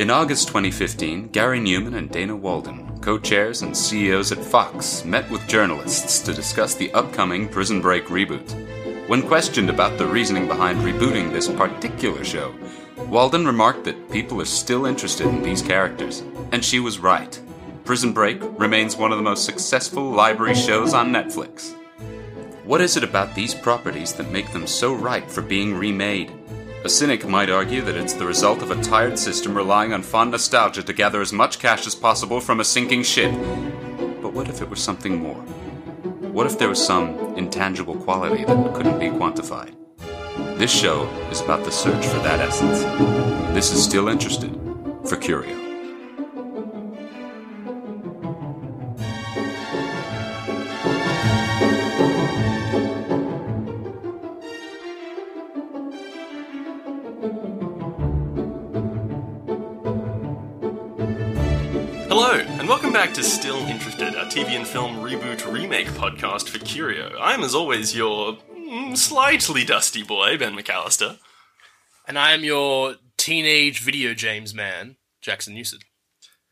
In August 2015, Gary Newman and Dana Walden, co chairs and CEOs at Fox, met with journalists to discuss the upcoming Prison Break reboot. When questioned about the reasoning behind rebooting this particular show, Walden remarked that people are still interested in these characters, and she was right. Prison Break remains one of the most successful library shows on Netflix. What is it about these properties that make them so ripe for being remade? A cynic might argue that it's the result of a tired system relying on fond nostalgia to gather as much cash as possible from a sinking ship. But what if it was something more? What if there was some intangible quality that couldn't be quantified? This show is about the search for that essence. This is Still Interested for Curio. Welcome back to Still Interested, a TV and film reboot remake podcast for Curio. I'm, as always, your mm, slightly dusty boy, Ben McAllister. And I am your teenage video James man, Jackson Newsted.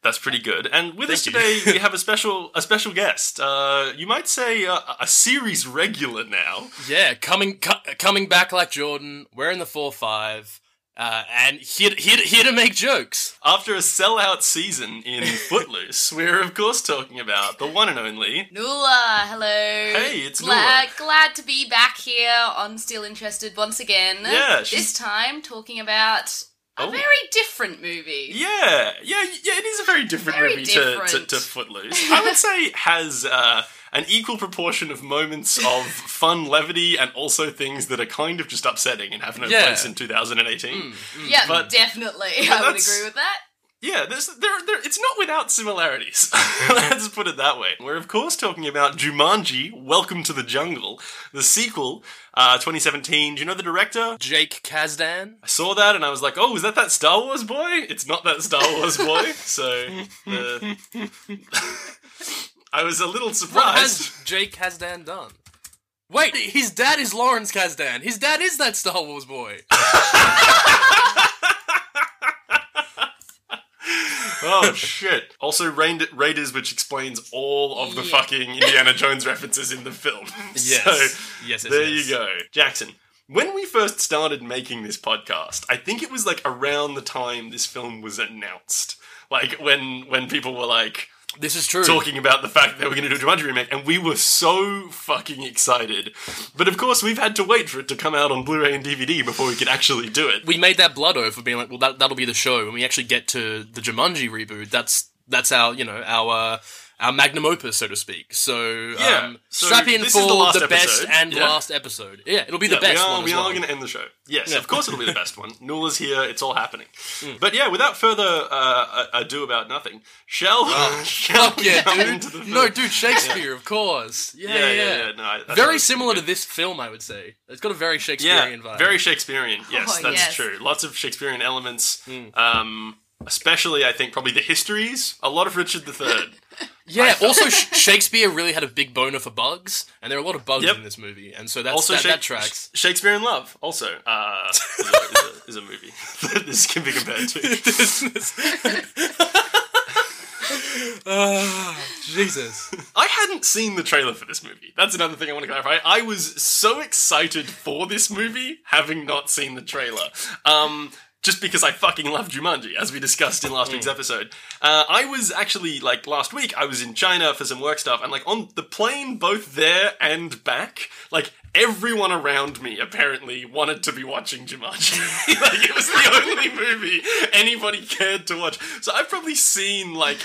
That's pretty good. And with us Thank you. today, we have a special a special guest. Uh, you might say uh, a series regular now. Yeah, coming cu- coming back like Jordan, wearing the four five, uh, and here, here, here to make jokes. After a sellout season in Footloose, we're of course talking about the one and only. Nula, hello. Hey, it's glad, glad to be back here on Still Interested once again. Yeah, she's- This time talking about a Oh. very different movie. Yeah, yeah, yeah. It is a very different Very movie To, to, to Footloose. I would say has uh, an equal proportion of moments of fun levity and also things that are kind of just upsetting and have no Yeah. place in 2018. Yeah, But- definitely. but I would agree with that. Yeah, there's, there, there, it's not without similarities. Let's put it that way. We're of course talking about Jumanji: Welcome to the Jungle, the sequel, uh, 2017. Do you know the director? Jake Kasdan. I saw that and I was like, oh, is that that Star Wars boy? It's not that Star Wars boy. so, uh, I was a little surprised. What has Jake Kasdan done? Wait, his dad is Lawrence Kasdan. His dad is that Star Wars boy. oh shit! Also, Raid- Raiders, which explains all of the Yeah. fucking Indiana Jones references in the film. Yes. So, yes, yes, there yes. you go, Jackson. When we first started making this podcast, I think it was like around the time this film was announced. Like when when people were like, This is true. talking about the fact that we're going to do a Jumanji remake, and we were so fucking excited. But of course, we've had to wait for it to come out on Blu-ray and DVD before we could actually do it. we made that blood oath of being like, well, that that'll be the show. When we actually get to the Jumanji reboot, that's that's our you know our uh, our magnum opus, so to speak. So, Yeah, um, so strap in for is the best and yeah? last episode. Yeah, it'll be the best we are, one. we as are well. going to end the show. Yes, Yeah. of course it'll be the best one. Nula's here. It's all happening. But yeah, without further uh, ado about nothing, shall shall we yeah, dude. into the? No, dude, Shakespeare, of course. Yeah, Yeah, yeah, yeah, yeah. No, I- very similar to this film, I would say. It's got a very Yeah, Shakespearean vibe. very Shakespearean. Yes, Oh, that's yes. true. Lots of Shakespearean elements. Hmm. Um, especially, I think, probably the histories. A lot of Richard III. Yeah. Also, Sh- Shakespeare really had a big boner for bugs, and there are a lot of bugs Yep. in this movie, and so that's also, that, Shak- that tracks. Shakespeare in Love. Also, uh, is, a, is, a, is a movie that this can be compared to. Ah, Jesus. I hadn't seen the trailer for this movie. That's another thing I want to clarify. I was so excited for this movie, having not seen the trailer. Um, just because I fucking love Jumanji, as we discussed in last week's episode. Uh, I was actually, like, last week, I was in China for some work stuff, and, like, on the plane, both there and back, like, everyone around me apparently wanted to be watching Jumanji. like, it was the only movie anybody cared to watch. So I've probably seen, like,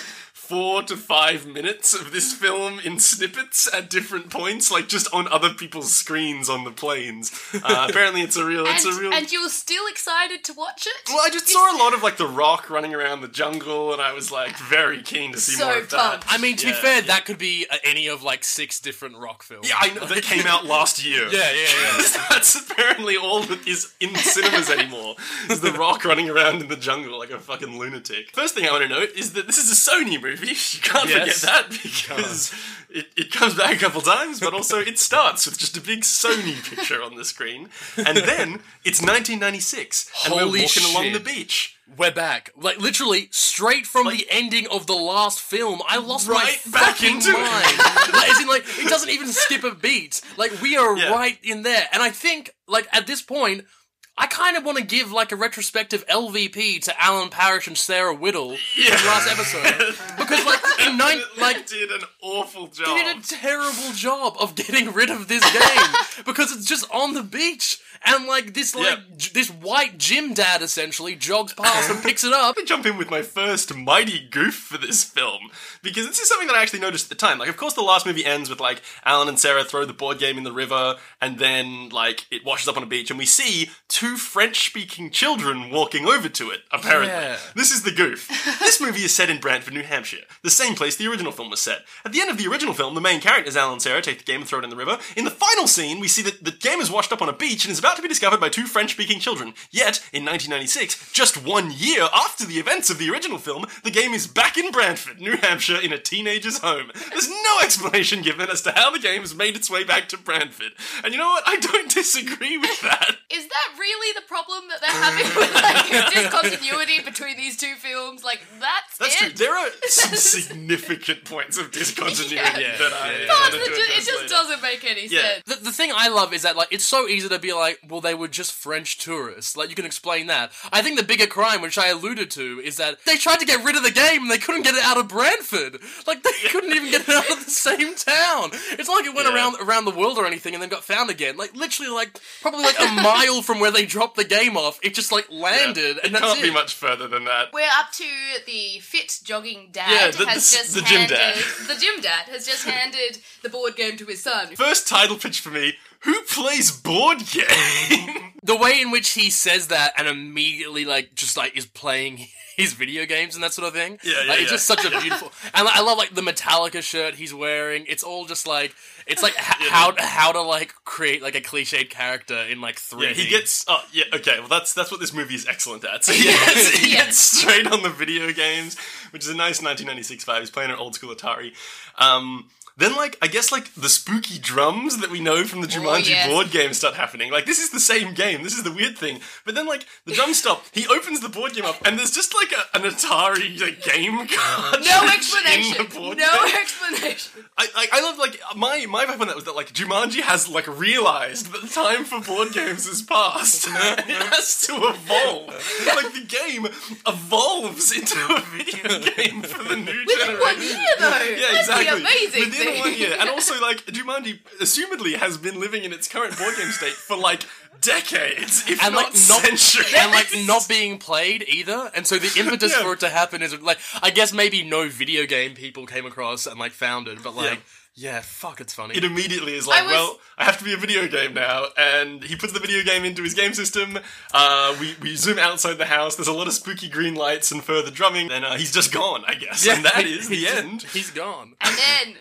four to five minutes of this film in snippets at different points, like just on other people's screens on the planes. Uh, apparently, it's a real. It's and, a real. and you were still excited to watch it? well, I just saw a lot of like the Rock running around the jungle, and I was like very keen to see So more of that. I mean, to be fair, yeah. that could be uh, any of like six different rock films. Yeah, I know that came out last year. Yeah, yeah, yeah. That's apparently all that is in cinemas anymore. Is The Rock running around in the jungle like a fucking lunatic. First thing I want to note is that this is a Sony movie. You can't Yes. forget that because it, it comes back a couple times, but also it starts with just a big Sony picture on the screen. And then it's 1996, and we're walking along the beach. We're back. Like literally straight from the ending of the last film. I lost Right my back fucking into mind. like, as in, like it doesn't even skip a beat. Like we are Yeah. right in there. And I think like at this point. I kind of want to give like a retrospective LVP to Alan Parrish and Sarah Whittle Yeah. from last episode because like in nine like did an awful job. they did a terrible job of getting rid of this game because it's just on the beach and like this like Yeah. j- this white gym dad essentially jogs past and picks it up. Let me jump in with my first mighty goof for this film because this is something that I actually noticed at the time. Like, of course, the last movie ends with like Alan and Sarah throw the board game in the river, and then like it washes up on a beach, and we see two French-speaking children walking over to it. Apparently, Yeah. this is the goof. this movie is set in Brantford, New Hampshire, the same place the original film was set. At the end of the original film, the main characters, Alan and Sarah, take the game and throw it in the river. In the final scene, we see that the game is washed up on a beach and is about to be discovered by two French-speaking children. Yet, in 1996, just one year after the events of the original film, the game is back in Brantford, New Hampshire, in a teenager's home. There's no explanation given as to how the game has made its way back to Brantford. And you know what? I don't disagree with that. Is that really the problem that they're having with like discontinuity between these two films? Like that's, That's it. true. There are some significant points of discontinuity Yeah. that I Yeah. But wanted it to ju- it address just doesn't make any Yeah. sense. The, the thing I love is that like it's so easy to be like, well, they were just French tourists. Like you can explain that. I think the bigger crime, which I alluded to, is that they tried to get rid of the game and they couldn't get it out of Brantford. Like they couldn't even get it out of the same town. It's not like it went Yeah. around around the world or anything and then got found again. Like literally, like probably like a mile from where they dropped the game off, it just like landed it and that's can't it. be much further than that. We're up to the fit jogging dad Yeah, the- has the- just the gym handed dad. the gym dad has just handed the board game to his son. First title pitch for me. Who plays board game? the way in which he says that and immediately like just like is playing his video games and that sort of thing. Yeah, yeah, like, It's yeah. just such a beautiful. and like, I love like the Metallica shirt he's wearing. It's all just like it's like h- how how to like create like a cliched character in like three. yeah, he gets. Oh, yeah. Okay, well, that's that's what this movie is excellent at. So he, gets, he Yeah. gets straight on the video games, which is a nice 1996 vibe. He's playing an old school Atari. Um, then, like, I guess, like, the spooky drums that we know from the oh, Jumanji yes. board game start happening. Like, this is the same game. This is the weird thing. But then, like, the drums stop. He opens the board game up, and there's just, like, a, an Atari like, game card. No explanation. No game. explanation. I, I, I love like my my vibe on that was that like Jumanji has like realized that the time for board games is past. it has to evolve. like the game evolves into a video game for the new Within one generation. year though. Yeah, That's exactly. amazing Within thing. one year, and also like Jumanji, assumedly, has been living in its current board game state for like decades, if and not, like not centuries. and like not being played either. And so the impetus Yeah. for it to happen is like I guess maybe no video game people came across and like found it, but like yeah, fuck, it's funny. it immediately is like, I was- well, I have to be a video game now, and he puts the video game into his game system. Uh, we we zoom outside the house. There's a lot of spooky green lights and further drumming. And uh, he's just gone, I guess, and that is the just- end. He's gone. And then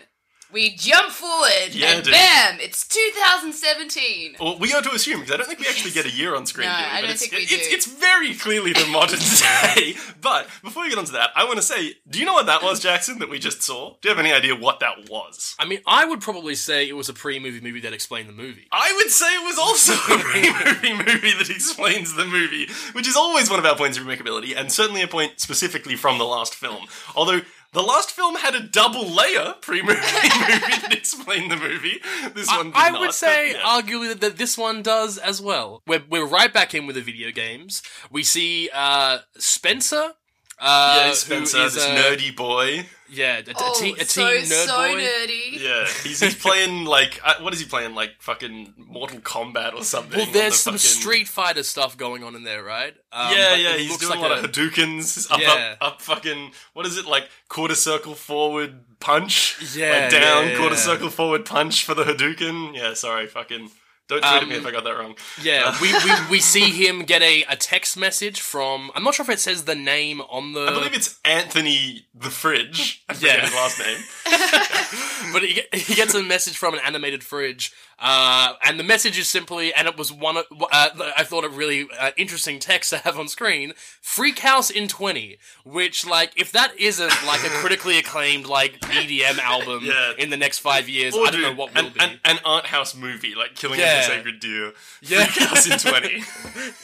we jump forward, Yeah, and dude. bam! It's 2017. Well, we are to assume because I don't think we actually get a year on screen. No, do? I But don't it's, think we it's, do. It's very clearly the modern day. But before we get onto that, I want to say, do you know what that was, Jackson? That we just saw? Do you have any idea what that was? I mean, I would probably say it was a pre-movie movie that explained the movie. I would say it was also a pre-movie movie that explains the movie, which is always one of our points of remakeability, and certainly a point specifically from the last film. Although the last film had a double layer pre-movie movie that explained the movie. This one did I not, would say, yeah. arguably, that, this one does as well. We're, we're right back in with the video games. We see uh, Spencer. Uh, yeah, Spencer, this a, nerdy boy. Yeah, a, a Oh, teen, a so teen nerd so boy. nerdy. Yeah, he's, he's playing like uh, what is he playing like fucking Mortal Kombat or something? Well, there's the some fucking- Street Fighter stuff going on in there, right? Um, Yeah, yeah, it he's looks doing like a lot of Hadoukens, up, Yeah. up, up, fucking. What is it like? Quarter circle forward punch. Yeah, like down, yeah, quarter yeah. circle forward punch for the Hadouken. Yeah, sorry, fucking Don't tweet at Um, me if I got that wrong. Yeah, we, we, we see him get a, a text message from. I'm not sure if it says the name on the. I believe it's Anthony the Fridge. I Yeah. his last name. but he, he gets a message from an animated fridge, uh, and the message is simply, and it was one. of- Uh, I thought a really uh, interesting text to have on screen: "Freak House in 20," which, like, if that isn't like a critically acclaimed like EDM album Yeah. in the next five years, Or, I don't know dude, what will an, be. an, an art house movie, like Killing Yeah. of the Sacred Deer. Yeah. Freak House in 20.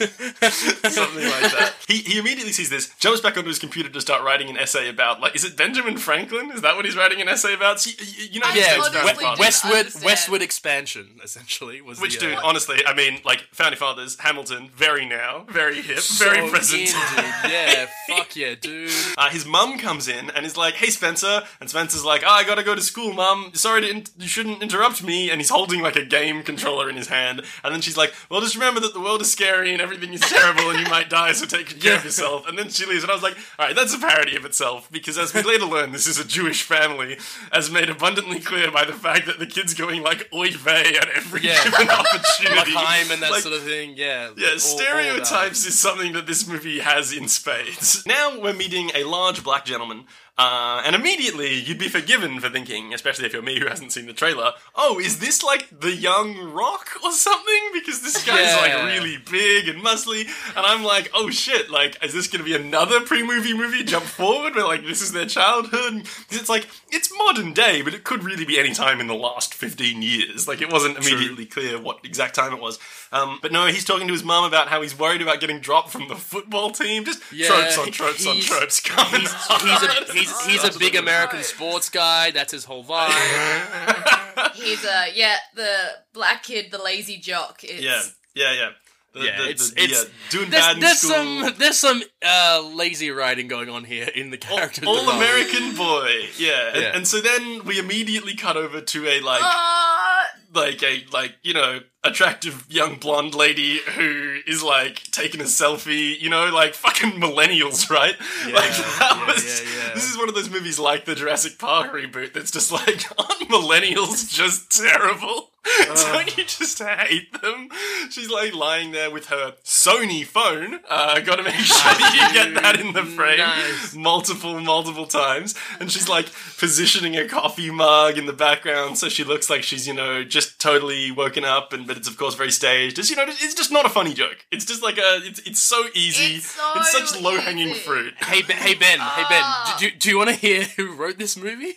Something like that. He, he immediately sees this, jumps back onto his computer to start writing an essay about, like, is it Benjamin Franklin? Is that what he's writing an essay about? See, y- y- you know, yeah, honestly we- westward westward expansion essentially was Which, the, dude, uh, honestly, I mean, like, Founding Fathers, Hamilton, very now, very hip, very present. in, dude. Yeah, fuck yeah, dude. Uh, his mum comes in and is like, "Hey, Spencer," and Spencer's like, oh, "I gotta go to school, mum. Sorry to in- you shouldn't interrupt me." And he's holding like a game controller in his hand, and then she's like, "Well, just remember that the world is scary and everything is terrible, and you might die, so take care of yourself." And then she leaves, and I was like, "All right, that's a parody of itself," because as we later learn, this is a Jewish family, as made abundantly clear by the fact that the kid's going like "Oy vey" at every Yeah. given opportunity, Time and that Like, sort of thing, yeah. yeah, all- all stereotypes is something that this movie has in spades. Now we're meeting a large black gentleman, uh, and immediately you'd be forgiven for thinking, especially if you're me who hasn't seen the trailer, oh, is this like the young Rock or something? Because this guy's Yeah. like really big and muscly, and I'm like, oh shit, like, is this gonna be another pre movie movie jump forward where like this is their childhood? it's like, it's modern day, but it could really be any time in the last 15 years. Like, it wasn't immediately clear what exact time it was. Um, but no, he's talking to his mum about how he's worried about getting dropped from the football team. Just Yeah, tropes on tropes on tropes coming He's, he's a he's, he's a big American sports guy. That's his whole vibe. He's a yeah, the black kid, the lazy jock. It's, Yeah, yeah, yeah. The, Yeah, the- it's- the- it's- yeah, doing There's, bad in there's school. some there's some uh, lazy writing going on here in the character. All development. American boy, yeah. And, Yeah. and so then we immediately cut over to a like, Uh, like a like you know attractive young blonde lady who is like taking a selfie. You know, like fucking millennials, right? like that yeah, was. yeah, yeah. This is one of those movies like the Jurassic Park reboot that's just like, aren't millennials just terrible? Don't you just hate them? She's like lying there with her Sony phone. Uh, gotta make sure you get that in the frame Nice. multiple, multiple times. And she's like positioning a coffee mug in the background so she looks like she's, you know, just totally woken up. And but it's of course very staged. It's you know, it's just not a funny joke. It's just like a, it's it's so easy. It's so it's such low hanging easy. fruit. Hey Ben, hey Ben, hey Ben. Ah. Do, do, do you want to hear who wrote this movie?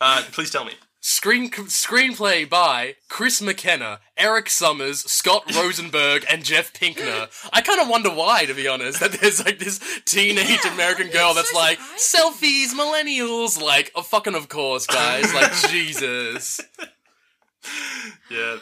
Uh, please tell me. Screen screenplay by Chris McKenna, Eric Summers, Scott Rosenberg, and Jeff Pinkner. I kind of wonder why, to be honest, that there's like this teenage American girl that's like selfies, millennials. Like, oh, fucking of course, guys. Like, Jesus. Yeah.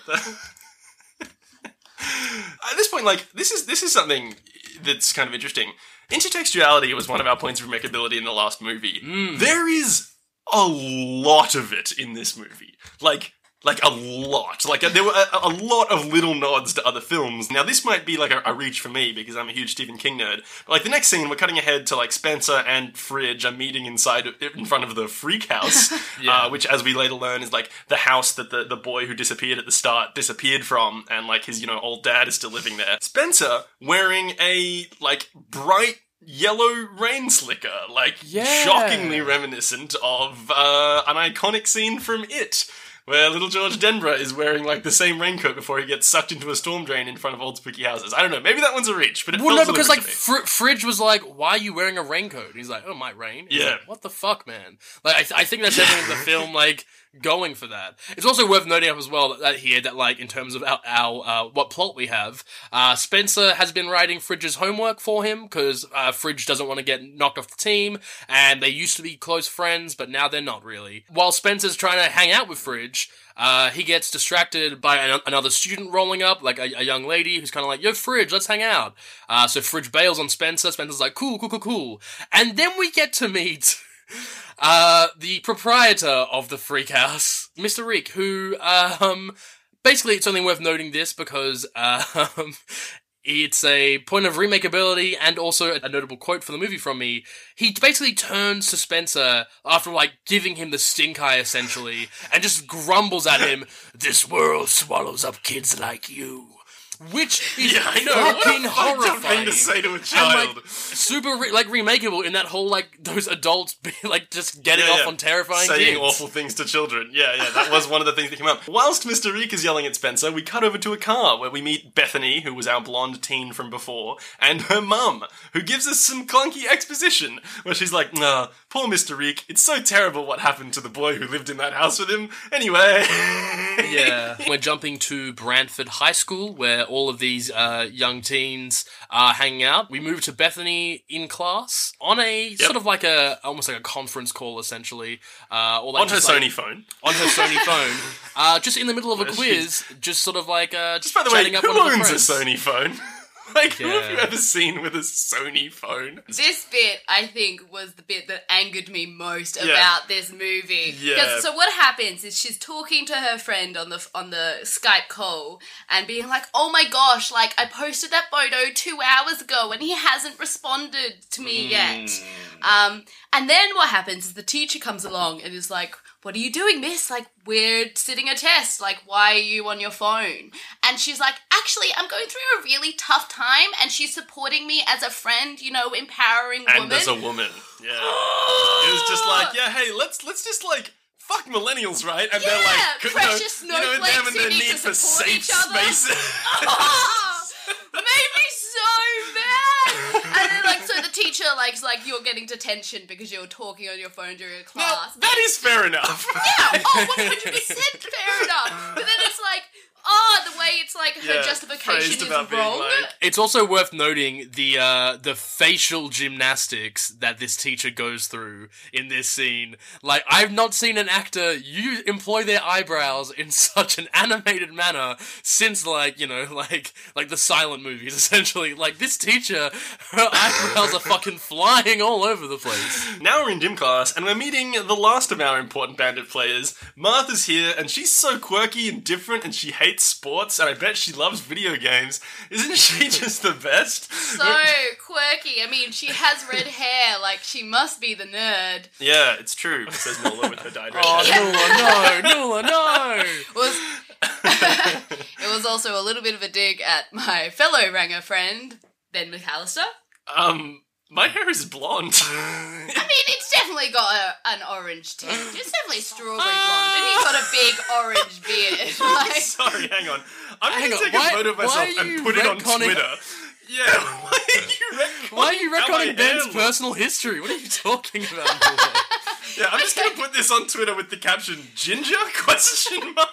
At this point, like this is this is something that's kind of interesting. Intertextuality was one of our points of remakeability in the last movie. Hmm. There is a lot of it in this movie. Like like a lot. Like there were a, a lot of little nods to other films. Now this might be like a, a reach for me because I'm a huge Stephen King nerd. But like the next scene, we're cutting ahead to like Spencer and Fridge are meeting inside in front of the Freak House, uh, which, as we later learn, is like the house that the the boy who disappeared at the start disappeared from, and like his you know old dad is still living there. Spencer wearing a like bright yellow rain slicker, like Yeah. shockingly reminiscent of uh, an iconic scene from It. Where little George Denbrough is wearing like the same raincoat before he gets sucked into a storm drain in front of old spooky houses. I don't know. Maybe that one's a reach, but it Well, no, because like deliberate to me. Fr- Fridge was like, "Why are you wearing a raincoat?" And he's like, "Oh, my rain." Yeah. like, what the fuck, man? Like, I, th- I think that's definitely the film like going for that. It's also worth noting up as well that, that here that like in terms of our, our uh, what plot we have, uh, Spencer has been writing Fridge's homework for him because uh, Fridge doesn't want to get knocked off the team, and they used to be close friends, but now they're not really. While Spencer's trying to hang out with Fridge. Uh, he gets distracted by an- another student rolling up, like a, a young lady who's kind of like, "Yo, Fridge, let's hang out." Uh, so Fridge bails on Spencer. Spencer's like, "Cool, cool, cool, cool," and then we get to meet uh, the proprietor of the Freak House, Mr. Rick, who um, basically it's only worth noting this because um, It's a point of remakeability and also a notable quote from the movie from me. He basically turns to Spencer after like giving him the stink eye essentially and just grumbles at him, This world swallows up kids like you. Which is Yeah, I know. What a fucking fucked up horrifying. thing to say to a And, child. like, super re- like remakeable in that whole like those adults be, like just getting Yeah, off yeah. on terrifying saying kids. awful things to children. Yeah, yeah, that was one of the things that came up. Whilst Mr. Reek is yelling at Spencer, we cut over to a car where we meet Bethany, who was our blonde teen from before, and her mum, who gives us some clunky exposition where she's like, "Nah, poor Mr. Reek. It's so terrible what happened to the boy who lived in that house with him. Anyway, Yeah. We're jumping to Brantford High School where all of these uh, young teens are hanging out. We move to Bethany in class on a sort of like a almost like a conference call essentially. Uh, or like on her like, Sony phone. on her Sony phone, uh, just in the middle of a quiz, just sort of like uh, just By the way, who one of her owns a. Sony phone? Like, who have you ever seen with a Sony phone? This bit, I think, was the bit that angered me most Yeah. about this movie. Yeah. 'Cause- So what happens is she's talking to her friend on the on the Skype call and being like, "Oh my gosh, like I posted that photo two hours ago and he hasn't responded to me yet." Um, and then what happens is the teacher comes along and is like, "What are you doing, miss? Like we're sitting a test. Like why are you on your phone?" And she's like, "Actually, I'm going through a really tough time, and she's supporting me as a friend. You know, empowering And woman." as a woman, yeah, it was just like, yeah, hey, let's let's just like. Fuck millennials, right? And they're Yeah, like, you know, precious you know, them and their need for safe spaces. Ah, made me so mad. And then, like, so the teacher likes like you're getting detention because you're talking on your phone during a Now, class. that is fair enough. yeah, oh, 100 percent fair enough. But then it's like, oh, the way it's like her Yeah, justification phrased is about being wrong. like- It's also worth noting the uh, the facial gymnastics that this teacher goes through in this scene. Like I've not seen an actor you employ their eyebrows in such an animated manner since like you know like like the silent movies. Essentially, like this teacher, her eyebrows are fucking flying all over the place. Now we're in gym class, and we're meeting the last of our important bandit players. Martha's here, and she's so quirky and different, and she hates sports, and I bet she loves video games. Isn't she just the best? So quirky. I mean, she has red hair. Like she must be the nerd. Yeah, it's true, says Nula with her dyed red Oh hair. Nula, no, Nula, no. was it was also a little bit of a dig at my fellow Ranger friend Ben McAllister. Um, my hair is blonde. I mean, it's definitely got a, an orange tint. It's definitely strawberry blonde, and he's got a big orange beard. Like, Sorry, hang on. I'm Hang going to take why- a photo of why myself are you and put it on retconning- Twitter. Yeah, why are you retconning? Why are you how Ben's personal history? What are you talking about? Nula? Yeah, I'm just gonna put this on Twitter with the caption "Ginger?" question mark.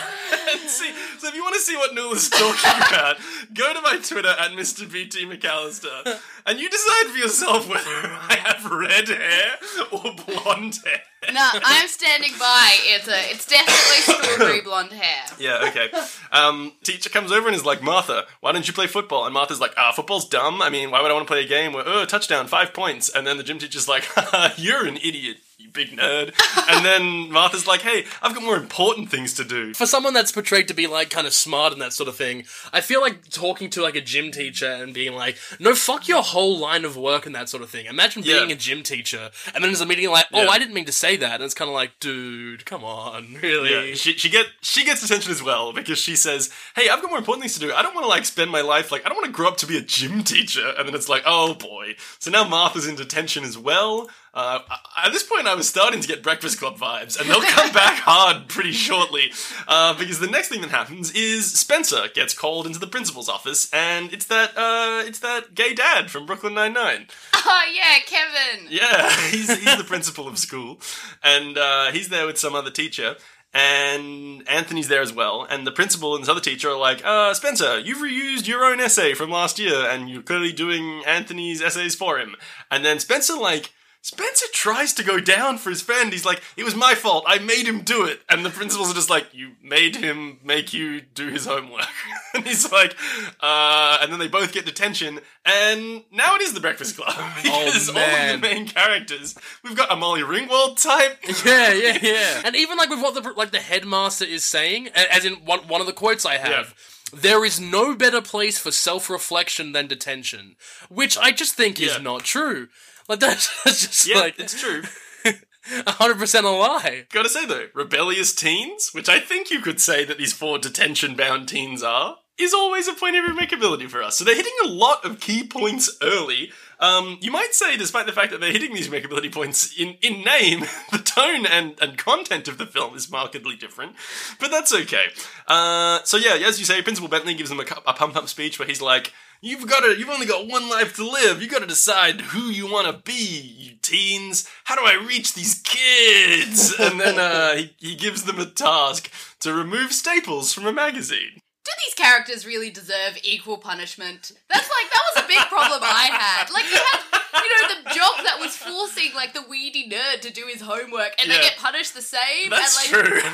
see, so if you want to see what Nula's talking about, go to my Twitter at Mr. BT McAllister, and you decide for yourself whether I have red hair or blonde hair. no, I'm standing by. It's a, it's definitely strawberry blonde hair. Yeah, okay. Um, teacher comes over and is like, Martha, why don't you play football? And Martha's like, ah, football's dumb. I mean, why would I want to play a game where, oh, touchdown, five points? And then the gym teacher's like, you're an idiot, you big nerd. and then Martha's like, hey, I've got more important things to do. For someone that's portrayed to be like kind of smart and that sort of thing, I feel like talking to like a gym teacher and being like, "No, fuck your whole line of work and that sort of thing." Imagine Yeah. being a gym teacher and then there's a meeting like, "Oh, Yeah. I didn't mean to say that," and it's kind of like, "Dude, come on, really?" Yeah, she, she get she gets attention as well because she says, "Hey, I've got more important things to do. I don't want to like spend my life like I don't want to grow up to be a gym teacher." And then it's like, "Oh boy!" So now Martha's in detention as well. Uh, at this point, I was starting to get Breakfast Club vibes, and they'll come back hard pretty shortly uh, because the next thing that happens is Spencer gets called into the principal's office, and it's that uh, it's that gay dad from Brooklyn Nine Nine. Oh yeah, Kevin. Yeah, he's he's the principal of school, and uh, he's there with some other teacher. And Anthony's there as well, and the principal and this other teacher are like, uh, Spencer, you've reused your own essay from last year, and you're clearly doing Anthony's essays for him. And then Spencer, like, Spencer tries to go down for his friend. He's like, it was my fault. I made him do it. And the principals are just like, you made him make you do his homework. and he's like, uh, and then they both get detention. And now it is the Breakfast Club. because all of the main characters, we've got a Molly Ringwald type. Yeah, yeah, yeah. And even like with what the like the headmaster is saying, as in one one of the quotes I have. there is no better place for self-reflection than detention, which I just think is Yeah. not true. Like that's, that's just Yeah, like it's true. hundred percent a lie. Gotta say though, rebellious teens, which I think you could say that these four detention bound teens are, is always a point of remakeability for us. So they're hitting a lot of key points early. Um, you might say, despite the fact that they're hitting these remakeability points in, in name, the tone and, and content of the film is markedly different, but that's okay. Uh, so yeah, as you say, Principal Bentley gives them a, a pump up speech where he's like, You've got to, you've only got one life to live. You've got to decide who you want to be, you teens. How do I reach these kids? And then uh, he, he gives them a task to remove staples from a magazine. Do these characters really deserve equal punishment? That's like that was a big problem I had. Like you had, you know, the jock that was forcing like the weedy nerd to do his homework, and Yeah. they get punished the same. That's and, like, true.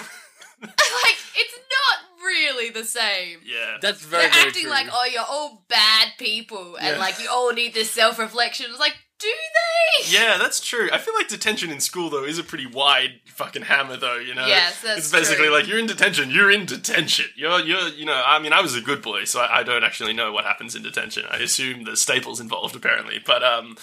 like it's not really the same. yeah. That's very They're very acting true. like, oh, you're all bad people, and Yeah. like you all need this self reflection. It's like, do they? Yeah, that's true. I feel like detention in school though is a pretty wide fucking hammer though, you know. Yes, that's It's basically true. like you're in detention, you're in detention. You're you're you know, I mean I was a good boy, so I, I don't actually know what happens in detention. I assume there's staples involved apparently. But um that,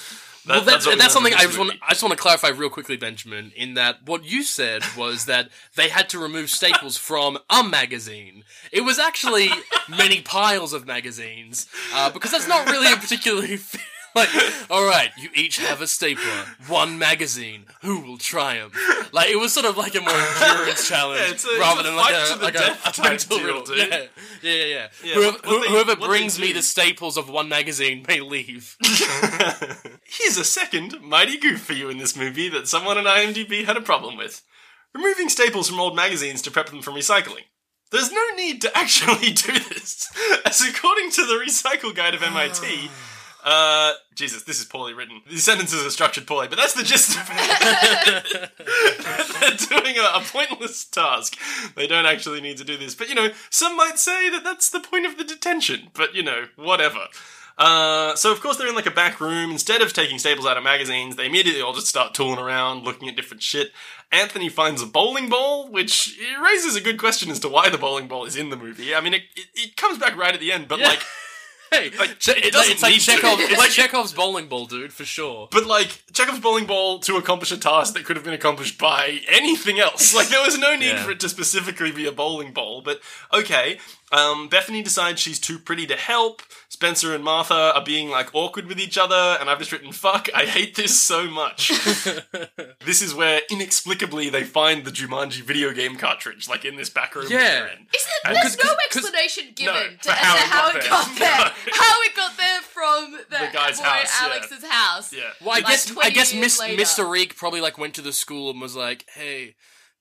Well, that's, what we that's, something I just want. I just want to clarify real quickly, Benjamin. In that, what you said was that they had to remove staples from a magazine. It was actually many piles of magazines, uh, because that's not really a particularly like. All right, you each have a stapler, one magazine. Who will triumph? Like it was sort of like a more endurance challenge Yeah, it's a- rather it's than like a like a, a type deal, dude. Yeah, yeah, yeah. yeah. Yeah, whoever they- whoever they brings me the staples of one magazine may leave. Here's a second mighty goof for you in this movie that someone on IMDb had a problem with. Removing staples from old magazines to prep them for recycling. There's no need to actually do this, as according to the Recycle Guide of MIT, uh, Jesus, this is poorly written. These sentences are structured poorly, but that's the gist of it. They're doing a, a pointless task. They don't actually need to do this. But, you know, some might say that that's the point of the detention. But, you know, whatever. Uh, so of course they're in like a back room. Instead of taking staples out of magazines, they immediately all just start tooling around, looking at different shit. Anthony finds a bowling ball, which raises a good question as to why the bowling ball is in the movie. I mean, it, it, it comes back right at the end, but Yeah. like, Hey, Like, che- it doesn't it's like need to. Chekhov, it's like Chekhov's bowling ball, dude, for sure. but like Chekhov's bowling ball to accomplish a task that could have been accomplished by anything else. Like there was no need Yeah. for it to specifically be a bowling ball. But okay, um, Bethany decides she's too pretty to help. Spencer and Martha are being like awkward with each other, and I've just written, "Fuck, I hate this so much." this is where inexplicably they find the Jumanji video game cartridge, like in this back room. Yeah. Is there, And- there's no 'cause- 'cause- explanation given No, to, for how it how got it there. got there. No. How it got there from the, The guy's boy house, yeah. Alex's house. Yeah. Well, I Like guess I 20 guess years Miss, later. Mr. Reek probably like went to the school and was like, "Hey,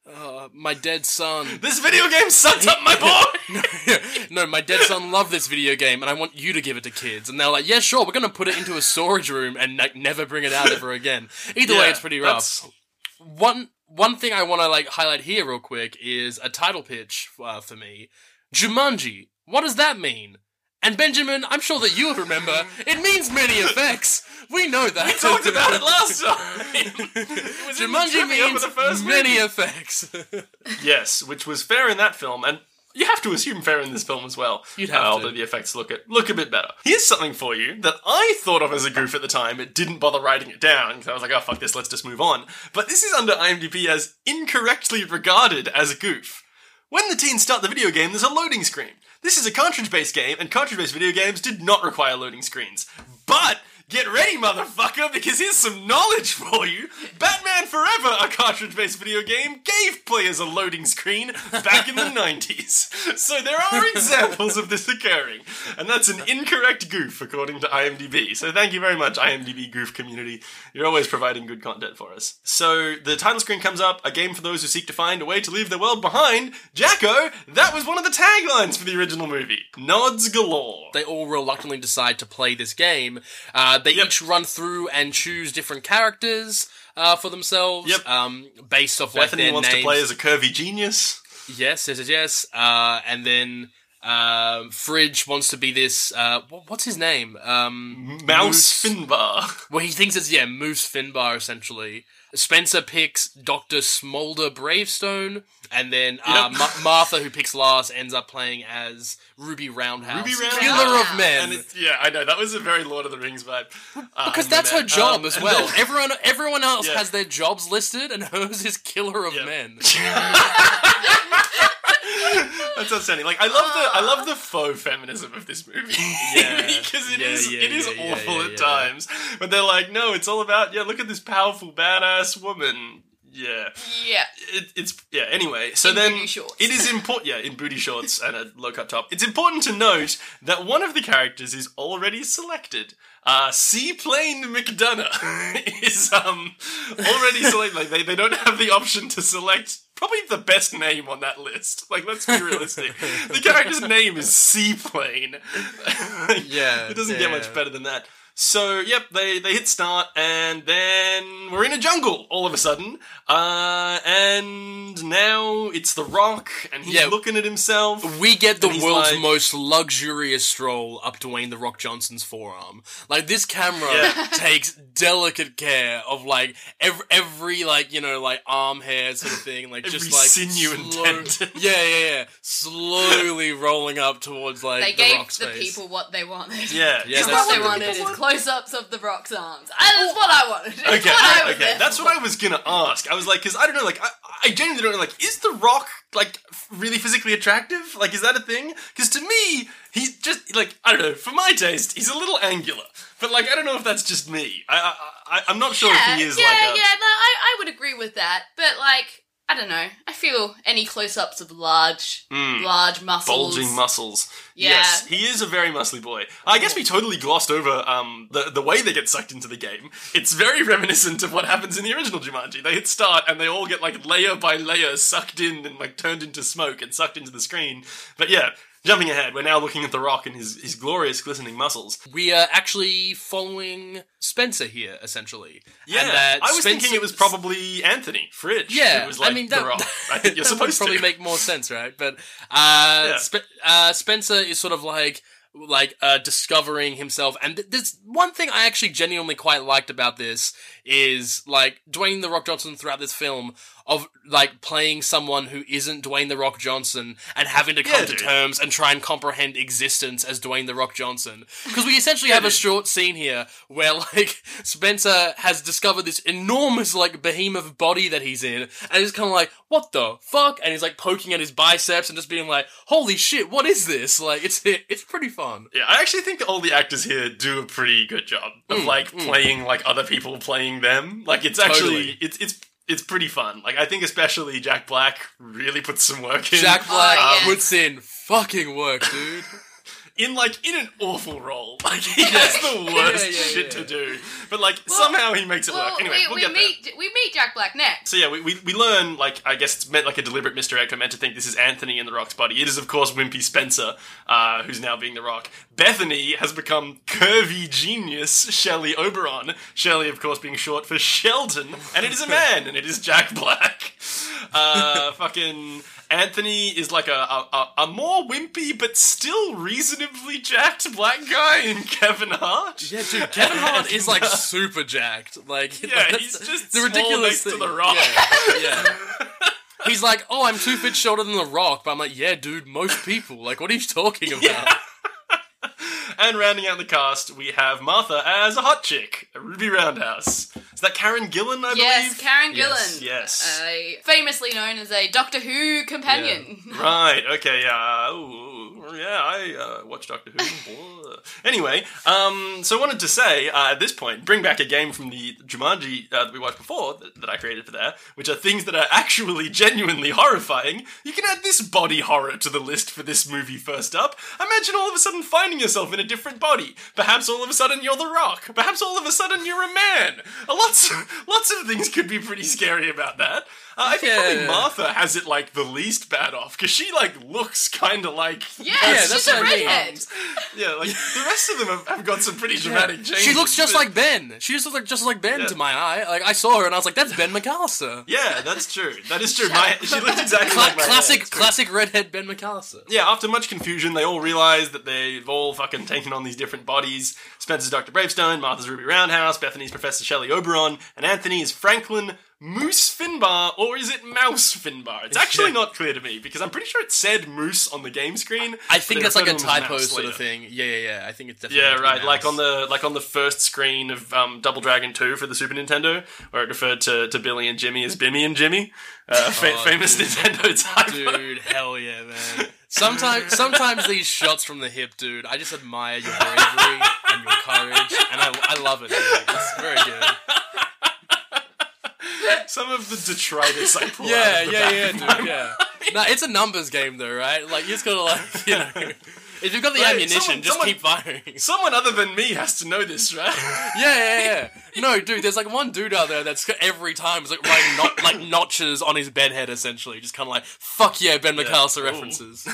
uh, my dead son." This video game sucked up my boy. no, my dead son loved this video game, and I want you to give it to kids. And they're like, "Yeah, sure, we're gonna put it into a storage room and like, never bring it out ever again." Either way, Yeah, it's pretty rough. that's- One one thing I want to like highlight here real quick is a title pitch uh, for me. Jumanji. What does that mean? And Benjamin, I'm sure that you remember. It means many effects. We know that. We talked about it last time. It was Jumanji means the first many movie. effects. Yes, which was fair in that film, and you have to assume fair in this film as well. You'd have uh, to. Although the effects look at, look a bit better. Here's something for you that I thought of as a goof at the time. It didn't bother writing it down because I was like, oh fuck this, let's just move on. But this is under IMDb as incorrectly regarded as a goof. When the teens start the video game, there's a loading screen. This is a cartridge-based game, and cartridge-based video games did not require loading screens. But get ready, motherfucker, because here's some knowledge for you. Batman Forever, a cartridge-based video game, gave players a loading screen back in the 90s. So there are examples of this occurring, and that's an incorrect goof according to IMDb. So thank you very much, IMDb goof community. You're always providing good content for us. So the title screen comes up, a game for those who seek to find a way to leave their world behind. Jacko, that was one of the taglines for the original movie. Nods galore. they all reluctantly decide to play this game. Uh, they Yep. each run through and choose different characters uh, for themselves, Yep. um, based off like Bethany their wants names. to play as a curvy genius. Yes, yes, yes, yes. Uh, and then Um, Fridge wants to be this. Uh, what's his name? Um, Mouse Finbar. well, he thinks it's yeah, Moose Finbar essentially. Spencer picks Doctor Smolder Bravestone, and then uh, Yep. Ma- Martha, who picks last, ends up playing as Ruby Roundhouse, Ruby Roundhouse. killer of men. And it's, yeah, I know that was a very Lord of the Rings vibe. Uh, because that's her job Um, as well. then- everyone, everyone else Yeah. has their jobs listed, and hers is killer of Yeah. men. That's outstanding. Like I love the I love the faux feminism of this movie. Yeah. because it Yeah, is yeah, it is awful at times. But they're like, no, it's all about yeah. Look at this powerful badass woman. Yeah, Yeah. it, it's yeah. Anyway, so In then booty shorts. it is important. Yeah, in booty shorts and a low cut top. It's important to note that one of the characters is already selected. Uh, Seaplane McDonough is um already selected. Like they, they don't have the option to select probably the best name on that list. Like let's be realistic. the character's name is Seaplane. Yeah, it doesn't get much better than that. So yep, they they hit start and then we're in a jungle all of a sudden. Uh, and now it's the Rock and he's Yeah. looking at himself. We get the And he's world's like- most luxurious stroll up Dwayne the Rock Johnson's forearm. Like this camera Yeah. takes delicate care of like every, every like you know like arm hair sort of thing, like Every just like sinew and slow- tendon. Yeah, yeah, yeah. Slowly rolling up towards like They the gave Rock's the face. people what they wanted. Yeah, Yeah, Because that's what they true. wanted is close-ups of the Rock's arms. That's what I wanted. It's Okay, what I was okay, there that's for. what I was gonna ask. I was like, because I don't know, like, I, I genuinely don't know, like, is The Rock like really physically attractive? Like, is that a thing? Because to me, he's just like, I don't know. For my taste, he's a little angular, but like, I don't know if that's just me. I, I, I I'm not sure if he is yeah, like a. yeah. No, I, I would agree with that. But like, I don't know. I feel any close-ups of large, large muscles. Bulging muscles. Yeah. Yes, he is a very muscly boy. I guess we totally glossed over um, the the way they get sucked into the game. It's very reminiscent of what happens in the original Jumanji. They hit start and they all get like layer by layer sucked in and like turned into smoke and sucked into the screen. But yeah, jumping ahead, we're now looking at the Rock and his his glorious glistening muscles. We are actually following Spencer here, essentially. Yeah, And that I was thinking it was probably Anthony Fridge. Yeah, was like I mean the that, Rock. I think you're that supposed would probably to. make more sense, right? But uh, Yeah. Spe- uh, Spencer is sort of like like uh, discovering himself, and th- there's one thing I actually genuinely quite liked about this is like Dwayne the Rock Johnson throughout this film of like playing someone who isn't Dwayne the Rock Johnson and having to come Yeah, to dude. terms and try and comprehend existence as Dwayne the Rock Johnson. Because we essentially have a short scene here where like Spencer has discovered this enormous like behemoth body that he's in and he's kind of like what the fuck? And he's like poking at his biceps and just being like holy shit what is this? Like it's it's pretty fun. Yeah, I actually think all the actors here do a pretty good job of Mm, like playing like other people playing them. Like it's actually it's it's it's pretty fun. Like I think especially Jack Black really puts some work in. Jack Black Oh, yes. puts in fucking work dude in like in an awful role. Like he has the worst Yeah, yeah, shit yeah. to do, but like somehow he makes it Well, work. Anyway, we, we'll we get there. meet we meet Jack Black next. So yeah, we, we, we learn like I guess it's meant like a deliberate misdirect. We're meant to think this is Anthony in the Rock's body. It is of course Wimpy Spencer, uh, who's now being the Rock. Bethany has become curvy genius Shelley Oberon. Shelley, of course, being short for Sheldon, and it is a man, and it is Jack Black. Uh, fucking Anthony is like a, a a- more wimpy but still reasonably jacked black guy in Kevin Hart. yeah dude Kevin Hart is like uh, super jacked like Yeah, that's he's just the ridiculous next to thing. The Rock. yeah, yeah. He's like, oh, I'm two feet shorter than The Rock, but I'm like, yeah, dude, most people. Like, what are you talking about? And rounding out the cast, we have Martha as a hot chick, a Ruby Roundhouse. Is that Karen Gillan, I Yes, believe? Karen Yes, Gillan. yes. Famously known as a Doctor Who companion. Right, okay, yeah. Ooh, yeah, I uh, watch Doctor Who. anyway, um, so I wanted to say, uh, at this point, bring back a game from the Jumanji uh, that we watched before, that, that I created for there, which are things that are actually genuinely horrifying. You can add this body horror to the list for this movie first up. Imagine all of a sudden finding yourself in a different body. Perhaps all of a sudden you're the rock. Perhaps all of a sudden you're a man. Lots, lots of things could be pretty scary about that. Uh, I think Yeah. probably Martha has it like the least bad off because she like looks kind of like Yeah, that's she's a what mean. redhead. yeah, like the rest of them have, have got some pretty dramatic changes. She looks just but- like Ben. She just looks like just like Ben Yeah. to my eye. Like I saw her and I was like, "That's Ben McAllister." Yeah, that's true. That is true. My, she looks exactly Cla- like my classic, dad. classic redhead Ben McAllister. Yeah, after much confusion, they all realize that they've all fucking taken on these different bodies. Spencer's Dr. Bravestone, Martha's Ruby Roundhouse, Bethany's Professor Shelley Oberon, and Anthony is Franklin Moose Finbar, or is it Mouse Finbar? It's actually Yeah. not clear to me because I'm pretty sure it said Moose on the game screen. I think that's like a refer to him as typo Mouse sort of thing. Yeah, yeah, yeah. I think it's definitely. Yeah, meant to be right. Like on the like on the first screen of um, Double Dragon Two for the Super Nintendo, where it referred to, to Billy and Jimmy as Bimmy and Jimmy, uh, fa- Oh, famous dude. Nintendo typo. Dude, hell yeah, man. Sometimes, sometimes these shots from the hip, dude. I just admire your bravery and your courage, and I, I love it. Dude. It's very good. Some of the detritus I pull Yeah, out of the yeah, back yeah, of dude. my Yeah. No, it's a numbers game, though, right? Like you just gotta like, you know, if you've got the Right, ammunition, someone- just someone- keep firing. Someone other than me has to know this, right? Yeah, yeah, yeah. No, dude, there's like one dude out there that's every time is like writing not, like notches on his bedhead, essentially, just kind of like fuck yeah, Ben McAllister Ooh. references.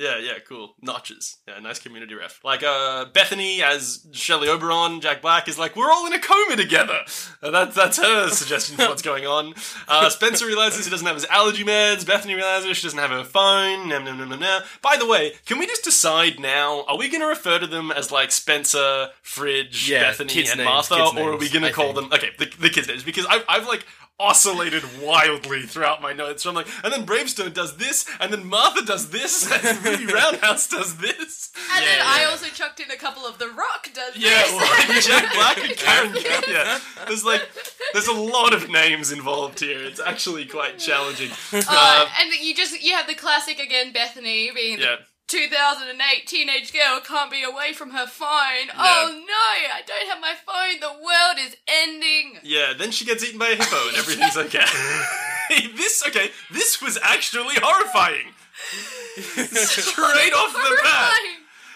Yeah, yeah, cool. Notches. Yeah, nice community ref. Like, uh, Bethany as Shelley Oberon, Jack Black is like, we're all in a coma together. Uh, that's that's her suggestion for what's going on. Uh, Spencer realizes he doesn't have his allergy meds. Bethany realizes she doesn't have her phone. Nom, nom, nom, nom, nom. By the way, can we just decide now? Are we going to refer to them as like Spencer, Fridge, Yeah, Bethany, kids' and names, Martha, kids' or are we names, going to I call think. them? Okay, the, the kids' names because I've I've like oscillated wildly throughout my notes. So I'm like, and then Bravestone does this, and then Martha does this, and then Ruby Roundhouse does this. And then Yeah, I also chucked in a couple of The Rock does Yeah, this. well, Jack Black and Karen Kemp, Yeah, there's like, there's a lot of names involved here. It's actually quite challenging. Uh, Uh, and you just you have the classic again, Bethany being yeah, the 2008 teenage girl can't be away from her phone. Oh no, I don't have my phone. The world is ending. yeah. Then she gets eaten by a hippo, and everything's okay. this okay. This was actually horrifying. Straight off the bat.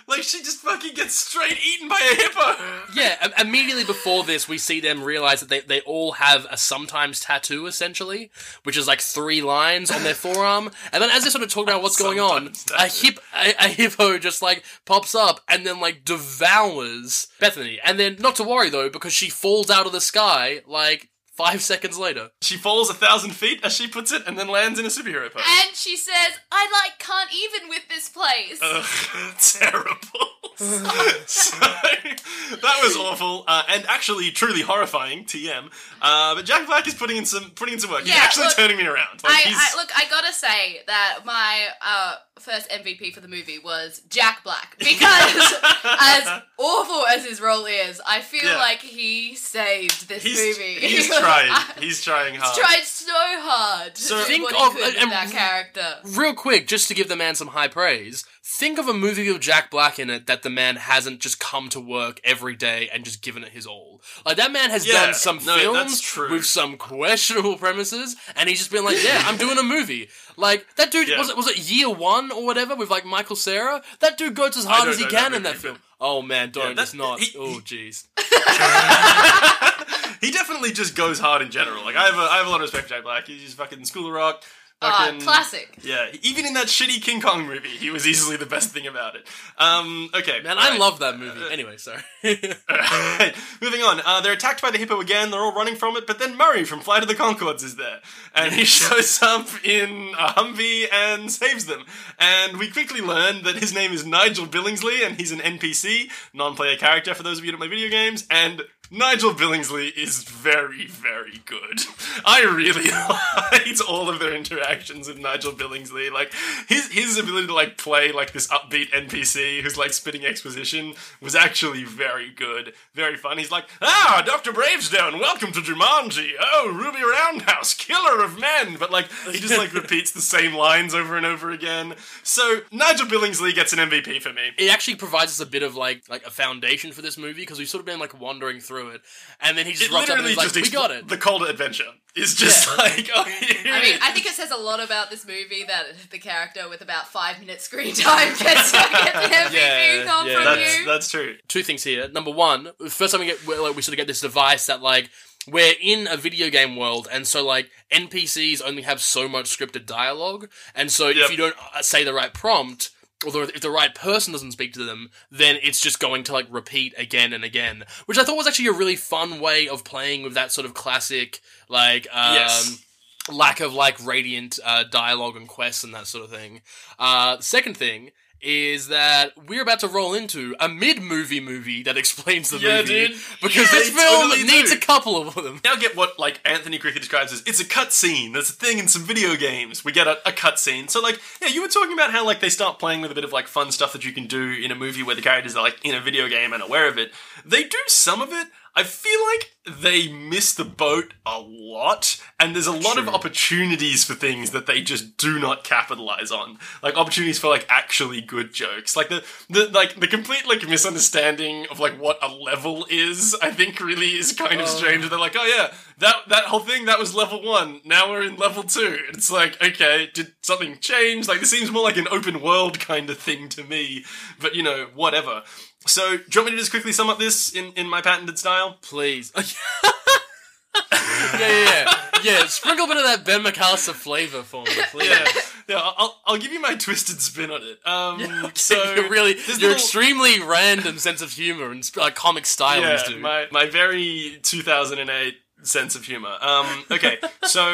Like she just fucking gets straight eaten by a hippo. Yeah, immediately before this, we see them realize that they, they all have a sometimes tattoo, essentially, which is like three lines on their forearm. And then as they sort of talk about what's going on, Sometimes a, hip, a, a hippo just like pops up and then like devours Bethany. And then, not to worry though, because she falls out of the sky like five seconds later. She falls a thousand feet, as she puts it, and then lands in a superhero pose. And she says, "I like can't even with this place." Ugh, terrible. so that was awful, uh, and actually truly horrifying. TM. Uh, but Jack Black is putting in some putting in some work. he's actually look, turning me around. Like, I, he's, I look. I gotta say that my uh, first MVP for the movie was Jack Black because, as awful as his role is, I feel Yeah. like he saved this he's, movie. he's trying. He's trying hard. He's tried so hard. So- Think of- and- that character. Real quick, just to give the man some high praise, think of a movie with Jack Black in it that the man hasn't just come to work every day and just given it his all. Like that man has Yeah, done some no, films with some questionable premises, and he's just been like, "Yeah, I'm doing a movie." Like that dude Yeah. was it was it Year One or whatever with like Michael Cera. That dude goes as hard as he can that in that film. Oh man, don't that- it's not. he- oh jeez. he definitely just goes hard in general. Like I have a, I have a lot of respect for Jack Black. He's just fucking School of Rock. Ah, Fucking, classic. Yeah, even in that shitty King Kong movie, he was easily the best thing about it. Um, okay, Man, all I right. love that movie. Anyway, sorry. Alright, Moving on. Uh, they're attacked by the hippo again. They're all running from it, but then Murray from Flight of the Conchords is there, and he shows up in a Humvee and saves them. And we quickly learn that his name is Nigel Billingsley, and he's an NPC, non-player character for those of you who don't play video games. And Nigel Billingsley is very, very good. I really liked all of their interactions with Nigel Billingsley. Like his his ability to like play like this upbeat NPC who's like spitting exposition was actually very good, very fun. He's like, "Ah, Doctor Bravestone, welcome to Jumanji. Oh, Ruby Roundhouse, killer of men." But like he just like repeats the same lines over and over again. So Nigel Billingsley gets an MVP for me. it actually provides us a bit of like like a foundation for this movie because we've sort of been like wandering through it, and then he just It rocks up and literally he's like, just "We got it." The call to adventure is just Yeah. like, oh, here I mean, is. I think it says a lot about this movie that the character with about five minutes screen time gets, gets an MVP Yeah, nom yeah, from that's you. that's true. two things here. Number one, first time we get we, like, we sort of get this device that like we're in a video game world, and so like NPCs only have so much scripted dialogue, and so Yep. if you don't uh, say the right prompt, or if the right person doesn't speak to them, then it's just going to like repeat again and again, which I thought was actually a really fun way of playing with that sort of classic like um, Yes. lack of like radiant uh, dialogue and quests and that sort of thing. Uh, second thing is that we're about to roll into a mid-movie movie that explains the Yeah, movie dude. because Yeah, this film totally needs do. a couple of them. now get what like Anthony Quickly describes as it's a cutscene. That's a thing in some video games. We get a, a cutscene. So like, yeah, you were talking about how like they start playing with a bit of like fun stuff that you can do in a movie where the characters are like in a video game and aware of it. They do some of it. I feel like they miss the boat a lot, and there's a lot of opportunities for things that they just do not capitalize on. Like opportunities for like actually good jokes. Like the the like the complete like misunderstanding of like what a level is, I think really is kind of oh. strange. They're like, oh yeah, that that whole thing that was level one. Now we're in level two. It's like, okay, did something change? Like this seems more like an open world kind of thing to me. But you know, whatever. So, do you want me to just quickly sum up this in, in my patented style? Please. yeah, yeah, yeah. Yeah, sprinkle a bit of that Ben McAllister flavor for me, please. Yeah, yeah. I'll, I'll give you my twisted spin on it. Um, so you're really your little- extremely random sense of humor and like comic stylings, yeah, dude. my my very 2008 sense of humor. Um, okay, so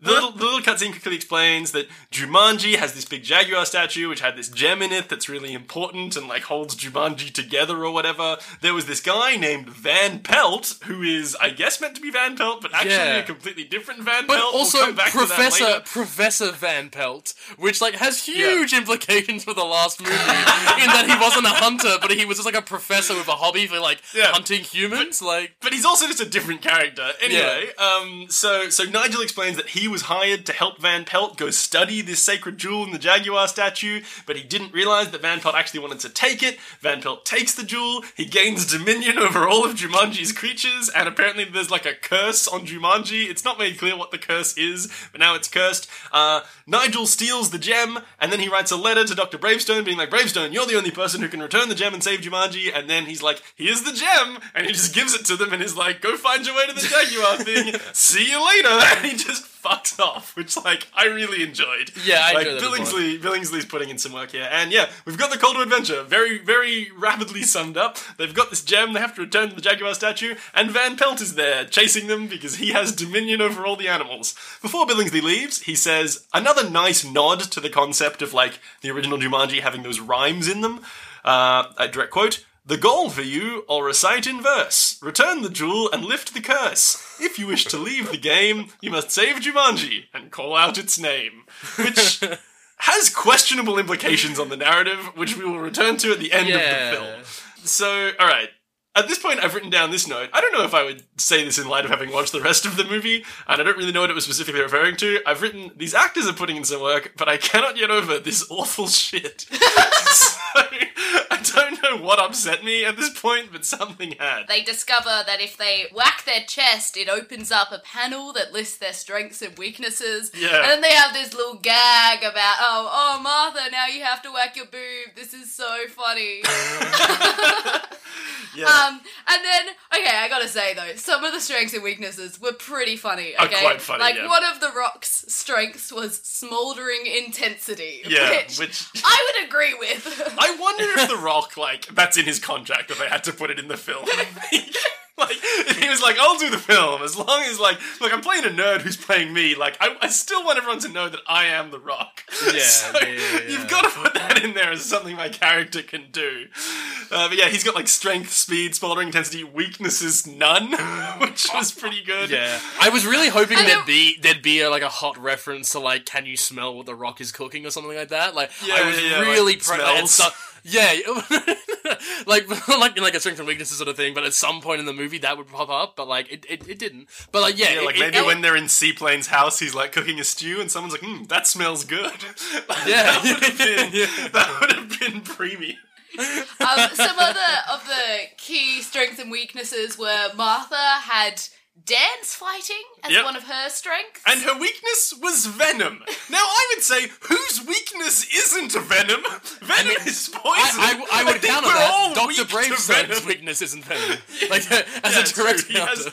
the little the little cutscene quickly explains that Jumanji has this big jaguar statue which had this gem in it that's really important and like holds Jumanji together or whatever. There was this guy named Van Pelt who is, I guess, meant to be Van Pelt, but actually Yeah. a completely different Van but Pelt. We'll also come back to that Professor. Professor Van Pelt, which like has huge implications for the last movie, in that he wasn't a hunter, but he was just like a professor with a hobby for like Yeah. hunting humans. like But he's also just a different character. Anyway, um, so so Nigel explains that he was hired to help Van Pelt go study this sacred jewel in the Jaguar statue, but he didn't realize that Van Pelt actually wanted to take it. Van Pelt takes the jewel, he gains dominion over all of Jumanji's creatures, and apparently there's like a curse on Jumanji. It's not made clear what the curse is, but now it's cursed. Uh, Nigel steals the gem, and then he writes a letter to Dr. Bravestone being like, Bravestone, you're the only person who can return the gem and save Jumanji, and then he's like, here's the gem, and he just gives it to them and is like, go find your way to the Jaguar thing, see you later, and he just fucks off, which like I really enjoyed. Yeah, I like enjoyed that Billingsley, Billingsley's putting in some work here, and yeah, we've got the call to adventure, very, very rapidly summed up. They've got this gem, they have to return to the Jaguar statue, and Van Pelt is there chasing them because he has dominion over all the animals. Before Billingsley leaves, he says another nice nod to the concept of like the original Jumanji having those rhymes in them. Uh, a direct quote. The goal for you, I'll recite in verse. Return the jewel and lift the curse. If you wish to leave the game, you must save Jumanji and call out its name. Which has questionable implications on the narrative, which we will return to at the end Yeah. of the film. So, alright. At this point, I've written down this note. I don't know if I would say this in light of having watched the rest of the movie, and I don't really know what it was specifically referring to. I've written, these actors are putting in some work, but I cannot get over this awful shit. so, I don't know what upset me at this point, but something had. They discover that if they whack their chest, it opens up a panel that lists their strengths and weaknesses. Yeah. And then they have this little gag about, oh, oh, Martha, now you have to whack your boob. This is so funny. Yeah. um, Um, and then, okay, I gotta say though, some of the strengths and weaknesses were pretty funny. Okay, quite funny, Like yeah. one of the Rock's strengths was smoldering intensity. yeah, which, which I would agree with. I wonder if The Rock, like, that's in his contract that they had to put it in the film. like, he was like, I'll do the film as long as, like, look, I'm playing a nerd who's playing me. Like, I, I still want everyone to know that I am The Rock. Yeah, So, yeah, yeah, You've got to put that in there as something my character can do. Uh, but yeah, he's got, like, strength, speed, smoldering intensity, weaknesses, none, which was pretty good. Yeah, I was really hoping I there'd don't- be there'd be a, like a hot reference to like, can you smell what the Rock is cooking or something like that. Like, Yeah, I was yeah, yeah, really like, pro- smells. at some- yeah, like like like a strength and weaknesses sort of thing. But at some point in the movie, that would pop up. But like, it, it, it didn't. But like, yeah, Yeah, like it- maybe it- when they're in Seaplane's house, he's like cooking a stew, and someone's like, "Hmm, that smells good." Like, Yeah. that would have been that would have been premium. Um, some other of the key strengths and weaknesses were Martha had dance fighting as Yep. one of her strengths. And her weakness was venom. Now, I would say, whose weakness isn't venom. Venom is poison. I, I, I would think counter that. all Doctor weak to Bravestone's weakness isn't venom. Like uh, as Yeah, a it's direct true. Counter.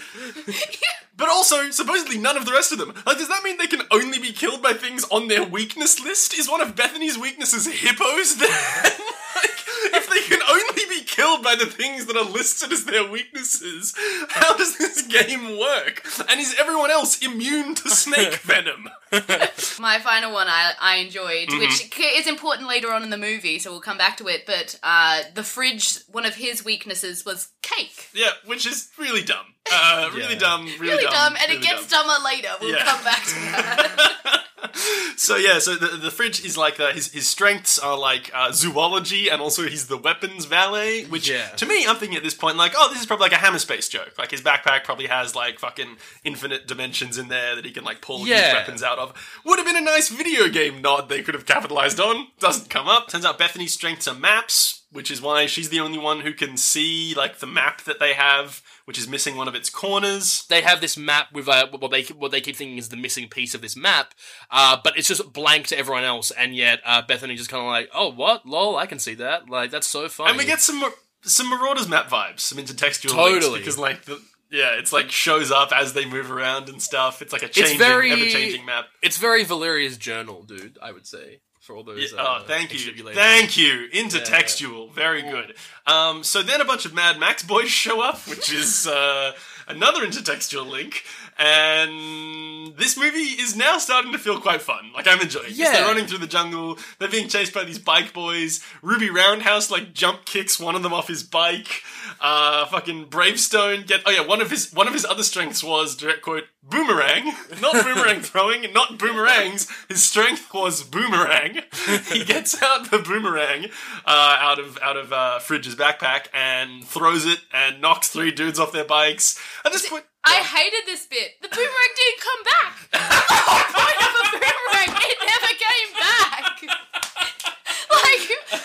But also, supposedly none of the rest of them. Like, does that mean they can only be killed by things on their weakness list? Is one of Bethany's weaknesses hippos then? like, if they can only be killed by the things that are listed as their weaknesses, how does this game work? And is everyone else immune to snake venom? My final one I, I enjoyed, Mm-hmm. which is important later on in the movie, so we'll come back to it. But uh, the fridge, one of his weaknesses was cake. Yeah, which is really dumb. Uh, really Yeah. dumb, really, Really dumb, and really it gets dumb. dumber later. We'll Yeah. come back to that. So yeah, so the, the fridge is like uh, his his strengths are like uh, zoology, and also he's the weapons valet. Which Yeah. to me, I'm thinking at this point like, oh, this is probably like a hammer space joke. Like his backpack probably has like fucking infinite dimensions in there that he can like pull Yeah. weapons out of. Would have been a nice video game nod they could have capitalized on. Doesn't come up. Turns out Bethany's strengths are maps, which is why she's the only one who can see like the map that they have, which is missing one of its corners. They have this map with uh, what they what they keep thinking is the missing piece of this map, uh, but it's just blank to everyone else, and yet uh, Bethany just kind of like, oh what, lol, I can see that, like that's so funny. And we get some Mar- some Marauders map vibes, some intertextual links, Totally. because like the yeah, it's like shows up as they move around and stuff. It's like a changing, ever changing map. it's very Valeria's journal, dude. I would say for all those. Yeah, uh, oh, thank you, thank you. Intertextual, very good. Um, so then a bunch of Mad Max boys show up, which is uh, another intertextual link. And this movie is now starting to feel quite fun. Like I'm enjoying. it. Yeah. they're running through the jungle. They're being chased by these bike boys. Ruby Roundhouse like jump kicks one of them off his bike. Uh, fucking Bravestone get. Oh yeah, one of his one of his other strengths was direct quote boomerang, not boomerang throwing, not boomerangs. His strength was boomerang. he gets out the boomerang uh, out of out of uh, Fridge's backpack and throws it and knocks three dudes off their bikes. At this point, I hated this bit. The boomerang didn't come back. That's the whole point of a boomerang. It never came back. like,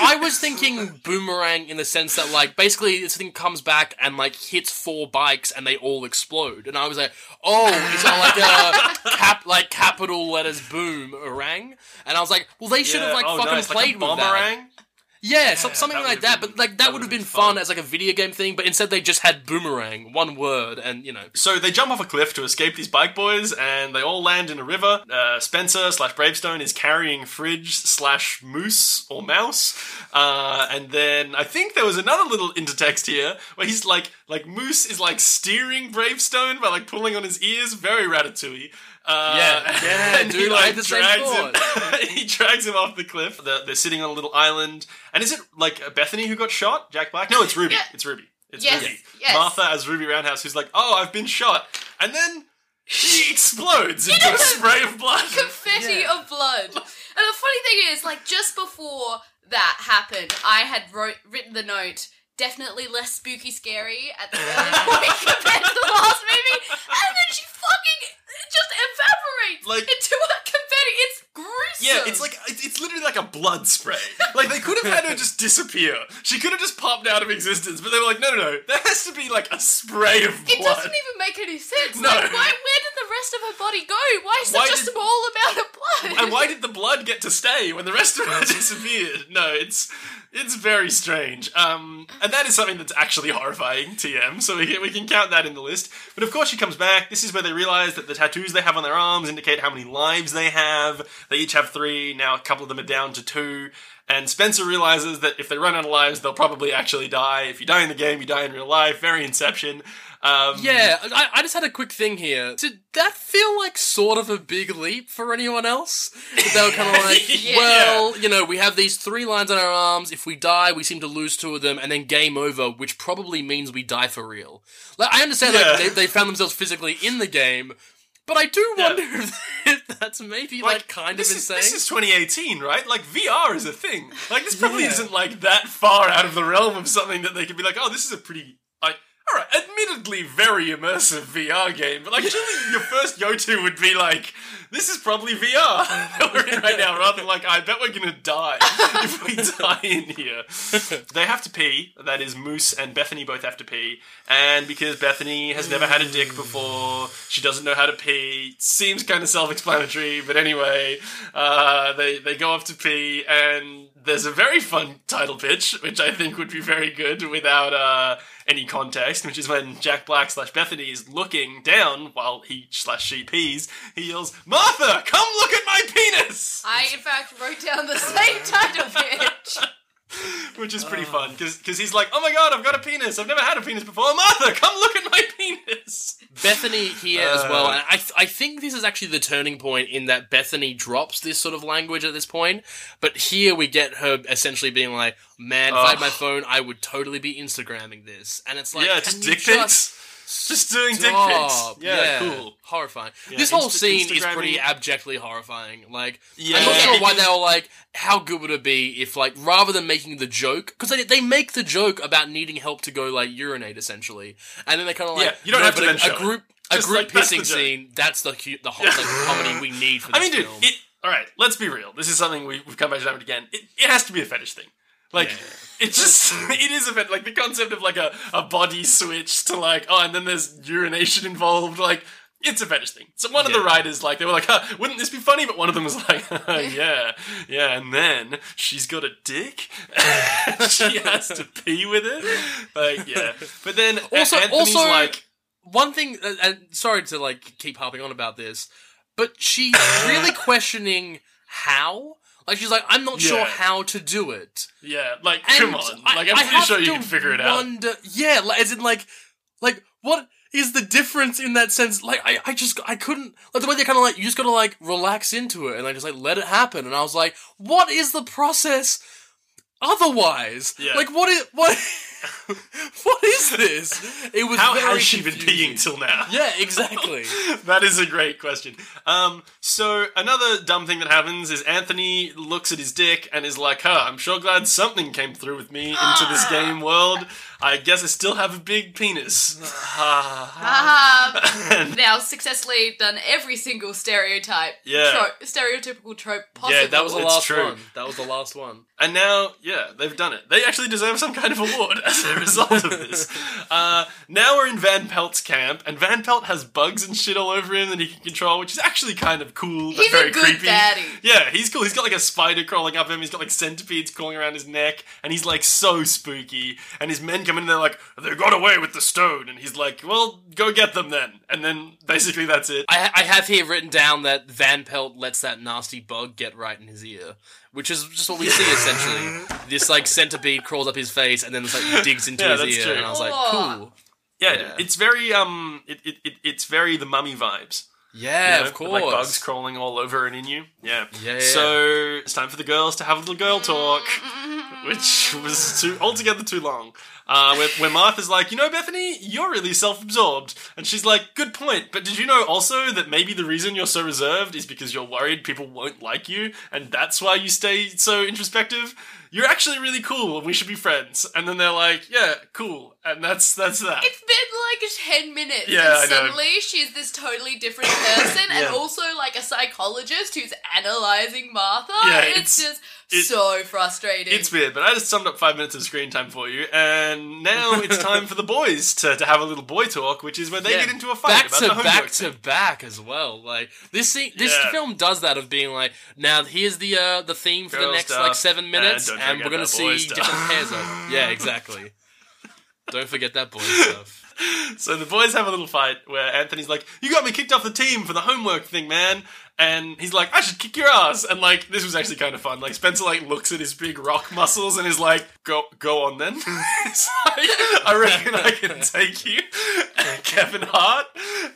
I was thinking boomerang in the sense that like basically this thing comes back and like hits four bikes and they all explode, and I was like, oh, it's that like a cap like capital letters boom boomerang? And I was like, well, they should have Yeah, like oh, fucking nice, like a played with that. Yeah, so, something that like that. been- but like that, that would have been been fun fun. as like a video game thing. But instead, they just had boomerang, one word, and you know. So they jump off a cliff to escape these bike boys, and they all land in a river. Uh, Spencer slash Bravestone is carrying Fridge slash Moose or Mouse, uh, and then I think there was another little intertext here where he's like, like Moose is like steering Bravestone by like pulling on his ears, very Ratatouille. Uh, Yeah, yeah, and he, like, the same drags him- he drags him off the cliff. They're, they're sitting on a little island, and is it like Bethany who got shot? Jack Black? No, it's Ruby. Yeah. It's Ruby. It's Yes, Ruby. yes. Martha as Ruby Roundhouse, who's like, "Oh, I've been shot," and then she explodes into a spray of blood. confetti Yeah. of blood. And the funny thing is, like, just before that happened, I had wrote, written the note. Definitely less spooky, scary at the early point compared to the last movie, and then she fucking just evaporates Like- into a confetti. It's gruesome. Yeah, it's like it's it's literally like a blood spray. Like they could have had her just disappear. She could have just popped out of existence, but they were like, "No, no, no. There has to be like a spray of blood. It doesn't even make any sense. No. Like, why? Where did the rest of her body go? Why is Why there just did- a small amount of blood? and why did the blood get to stay when the rest of her disappeared? No, it's it's very strange. Um, and that is something that's actually horrifying. TM. So we can, we can count that in the list. But of course, she comes back. This is where they realize that the tattoos they have on their arms indicate how many lives they have. They each have three. Now a couple of them are down to two. And Spencer realizes that if they run out of lives, they'll probably actually die. If you die in the game, you die in real life. Very Inception. Um, Yeah, I, I just had a quick thing here. Did that feel like sort of a big leap for anyone else? That they were kind of like, Yeah. well, you know, we have these three lines on our arms. If we die, we seem to lose two of them, and then game over, which probably means we die for real. Like, I understand Yeah. like, they, they found themselves physically in the game, but I do Yeah. wonder if that's maybe like, kind of is, insane. This is 2018, right? Like VR is a thing. Like this probably Yeah. isn't like that far out of the realm of something that they could be like, oh, this is a pretty. All right, admittedly very immersive VR game, but like surely your first go-to would be like, this is probably VR that we're in right now, rather than like, I bet we're gonna die if we die in here. They have to pee. That is Moose and Bethany both have to pee, and because Bethany has never had a dick before, she doesn't know how to pee. Seems kind of self-explanatory, but anyway, uh, they they go off to pee, and there's a very fun title pitch, which I think would be very good without uh, any context, which is when Jack Black slash Bethany is looking down while he slash she pees. He yells, "Martha, come look at my penis!" I, in fact, wrote down the same title pitch. which is pretty fun because he's like, "Oh my god, I've got a penis! I've never had a penis before." Martha, come look at my penis. Bethany here as well, Uh. and I, I think this is actually the turning point in that Bethany drops this sort of language at this point, but here we get her essentially being like, "Man, if I had my phone, I would totally be Instagramming this," and it's like, yeah, just dick pics. Just doing dick stop? pics. Yeah, cool. horrifying. Yeah, this whole Insta- scene is pretty abjectly horrifying. Like, Yeah, I'm not sure why they were like, how good would it be if, like, rather than making the joke, because they, they make the joke about needing help to go like urinate essentially, and then they kind of like, Yeah, you don't have to but then a, show a it. group a Just, group like, that's the pissing joke. scene. That's the hu- the whole like, comedy we need for this I mean, dude, film. it. All right, let's be real. This is something we, we've come back to time again. It, it has to be a fetish thing. Like, Yeah. it just it is a bit like the concept of like a, a body switch to like oh, and then there's urination involved. Like, it's a fetish thing. So one of the Yeah. writers like they were like, huh, wouldn't this be funny? But one of them was like, yeah, yeah, and then she's got a dick. she has to pee with it. Like, yeah, but then Also- Anthony's also- like. One thing, uh, and sorry to like keep harping on about this, but she's really questioning how. Like she's like, I'm not sure how to do it. Yeah, like And come on, I- like I I'm pretty sure you can figure it out. wonder, Yeah, like, as in like, like what is the difference in that sense? Like, I, I just, I couldn't. Like the way they kind of like, you just gotta like relax into it and like just like let it happen. And I was like, what is the process? Otherwise, Yeah. like what is what? what is this? It was How very has she been confusing. peeing till now? Yeah, exactly. that is a great question. Um, so another dumb thing that happens is Anthony looks at his dick and is like, "Huh, I'm sure glad something came through with me into this game world. I guess I still have a big penis." Ah, now successfully done every single stereotype, Yeah. trope, stereotypical trope possible. yeah, that was the last true. one. That was the last one. And now, yeah, they've done it. They actually deserve some kind of award as a result of this. Uh, now we're in Van Pelt's camp, and Van Pelt has bugs and shit all over him that he can control, which is actually kind of cool, but He's a good creepy. baddie. Yeah, he's cool. He's got like a spider crawling up him. He's got like centipedes crawling around his neck, and he's like so spooky. And his men come in, and they're like, "They got away with the stone," and he's like, "Well, go get them then." And then basically that's it. I, I have here written down that Van Pelt lets that nasty bug get right in his ear, which is just what we see essentially. This like centipede crawls up his face and then it's like digs into Yeah, his that's ear, true. and I was like, cool. yeah, Yeah. it's very um, it, it, it it's very the mummy vibes. Yeah, you know, of course. Like bugs crawling all over and in you. Yeah. Yeah, yeah, So it's time for the girls to have a little girl talk, which was too altogether too long. Uh, where, where Martha's like, you know, Bethany, you're really self-absorbed, and she's like, good point. But did you know also that maybe the reason you're so reserved is because you're worried people won't like you, and that's why you stay so introspective. You're actually really cool, and we should be friends. And then they're like, yeah, cool, and that's that's that. It's been like 10 minutes, Yeah, and I know. suddenly she's this totally different person, Yeah. and also like a psychologist who's analyzing Martha. Yeah, it's, it's- just it- so frustrating. It's weird, but I just summed up five minutes of screen time for you, and now it's time for the boys to, to have a little boy talk, which is when they Yeah, get into a fight back about to the homework. back thing. to back as well. Like this scene, this Yeah. film does that of being like, now here's the uh, the theme for Girl the next stuff, like seven minutes, and and, don't we're gonna forget that boy see different pairs of. Yeah, exactly. don't forget that boy stuff. So the boys have a little fight where Anthony's like, "You got me kicked off the team for the homework thing, man." And he's like, "I should kick your ass." And like, this was actually kind of fun. Like Spencer like looks at his big rock muscles and is like, "Go, go on then." It's like, I reckon I can take you, Kevin Hart.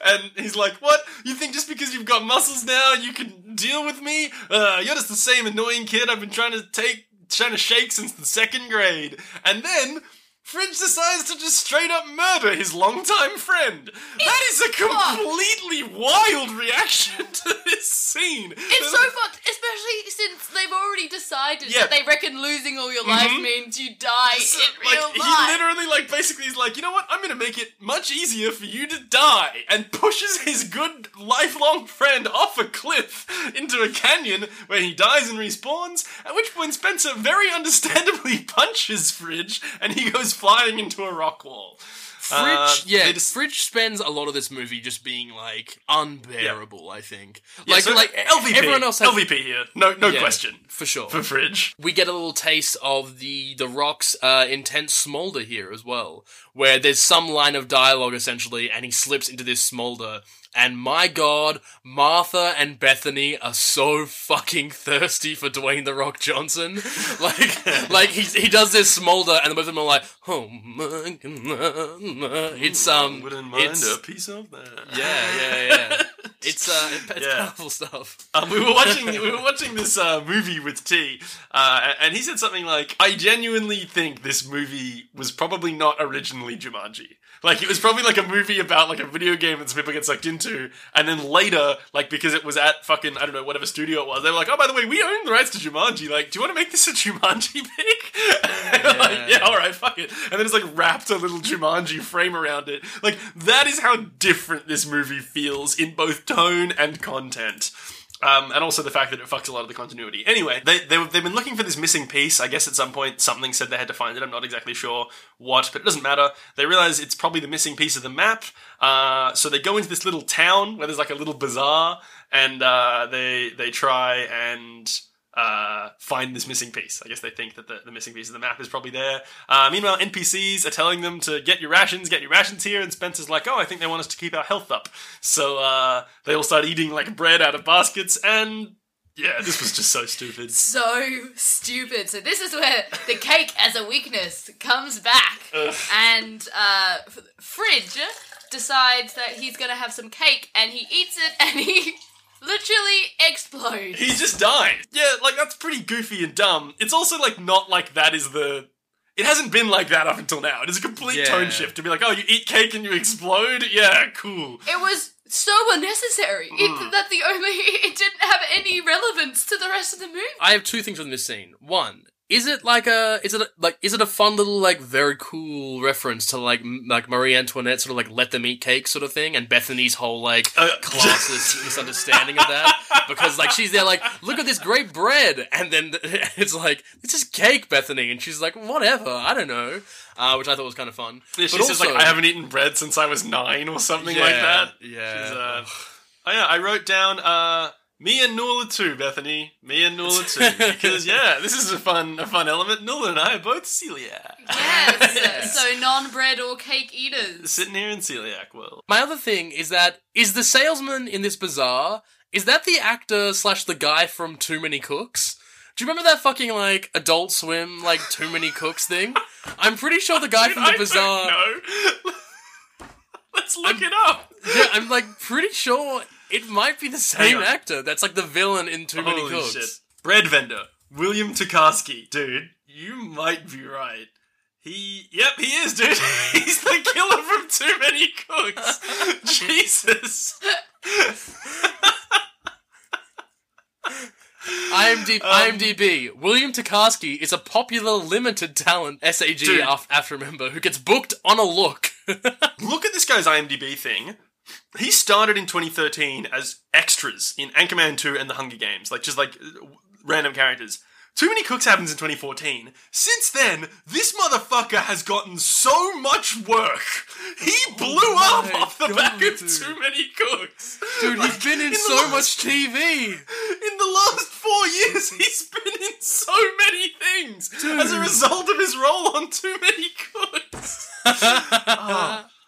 And he's like, "What? You think just because you've got muscles now you can deal with me? Uh, you're just the same annoying kid I've been trying to take, to shake since the second grade." And then. Fridge decides to just straight up murder his longtime friend. That is a completely wild reaction to this scene. It's so fucked, especially since they've already decided Yeah. that they reckon losing all your life mm-hmm. means you die So, in real life. He literally, like, basically is like, you know what? I'm gonna make it much easier for you to die, and pushes his good lifelong friend off a cliff into a canyon where he dies and respawns. At which point, Spencer very understandably punches Fridge, and he goes flying into a rock wall. Fridge, Uh, yeah, just- Fridge spends a lot of this movie just being like unbearable. I think, Yeah, like, so like LVP, everyone else has LVP here, no, no Yeah, question for sure. for Fridge. we get a little taste of the the Rock's uh, intense smolder here as well, where there's some line of dialogue essentially, and he slips into this smolder. And my God, Martha and Bethany are so fucking thirsty for Dwayne the Rock Johnson. Like, like he he does this smolder, and the both of them are like, oh my God. It's um, Wouldn't mind it's, a piece of that. yeah, yeah, yeah. It's uh, it's Yeah. powerful stuff. Um, we were watching we were watching this uh, movie with T, uh, and he said something like, "I genuinely think this movie was probably not originally Jumanji. Like it was probably like a movie about like a video game that some people get sucked into, and then later, like because it was at fucking I don't know whatever studio it was, they were like, oh by the way, we own the rights to Jumanji. Like, do you want to make this a Jumanji pick? And they're like, yeah, all right, fuck it. And then it's like wrapped a little Jumanji frame around it. Like that is how different this movie feels in both tone and content. Um, and also the fact that it fucks a lot of the continuity. Anyway, they, they, they've been looking for this missing piece. I guess at some point something said they had to find it. I'm not exactly sure what, but it doesn't matter. They realize it's probably the missing piece of the map. Uh, so they go into this little town where there's like a little bazaar, and uh, they they try and uh, find this missing piece. I guess they think that the, the missing piece of the map is probably there. Uh, meanwhile, NPCs are telling them to get your rations, get your rations here, and Spencer's like, oh, I think they want us to keep our health up. So uh, they all start eating like bread out of baskets, and yeah, this was just so stupid. so stupid. So this is where the cake as a weakness comes back, and uh, Fridge decides that he's gonna have some cake, and he eats it, and he literally explodes. He just died. Yeah, like that's pretty goofy and dumb. It's also like not like that is the. It hasn't been like that up until now. It is a complete Yeah. tone shift to be like, oh, you eat cake and you explode. Yeah, cool. It was so unnecessary. It, hmm. that the only it didn't have any relevance to the rest of the movie. I have two things from this scene. One, is it like a is it a, like is it a fun little like very cool reference to like m- like Marie Antoinette sort of like let them eat cake sort of thing and Bethany's whole like Uh, misunderstanding of that because like she's there like look at this great bread and then it's like this is cake Bethany and she's like whatever I don't know uh, which I thought was kind of fun. Yeah, she But says like, I haven't eaten bread since I was nine or something like that. yeah. She's, uh, oh yeah, I wrote down uh, me and Nula too, Bethany. Me and Nula too, because yeah, this is a fun a fun element. Nula and I are both celiac, Yes. so non-bread or cake eaters. sitting here in celiac world. My other thing is that is the salesman in this bazaar is that the actor slash the guy from Too Many Cooks? Do you remember that fucking like Adult Swim like Too Many Cooks thing? I'm pretty sure the guy from the I bazaar. don't know. Let's look it up. Yeah, I'm like pretty sure it might be the same on. actor. That's like the villain in Too Many Holy Cooks. shit! Bread vendor William Tokarsky, dude. You might be right. He, yep, he is, dude. He's the killer from Too Many Cooks. Jesus. IMDb, Um, IMDb. William Tokarsky is a popular limited talent SAG Dude. af- after member who gets booked on a look. Look at this guy's IMDb thing. He started in 2013 as extras in Anchorman 2 and The Hunger Games, like just like random characters. Too Many Cooks happens in 2014. Since then, this motherfucker has gotten so much work. He oh blew up Oh my off the back of dude. Too Many Cooks. Dude, Like, he's been in the so last- much TV. In the last four years, he's been in so many things as a result of his role on Too Many Cooks. Oh,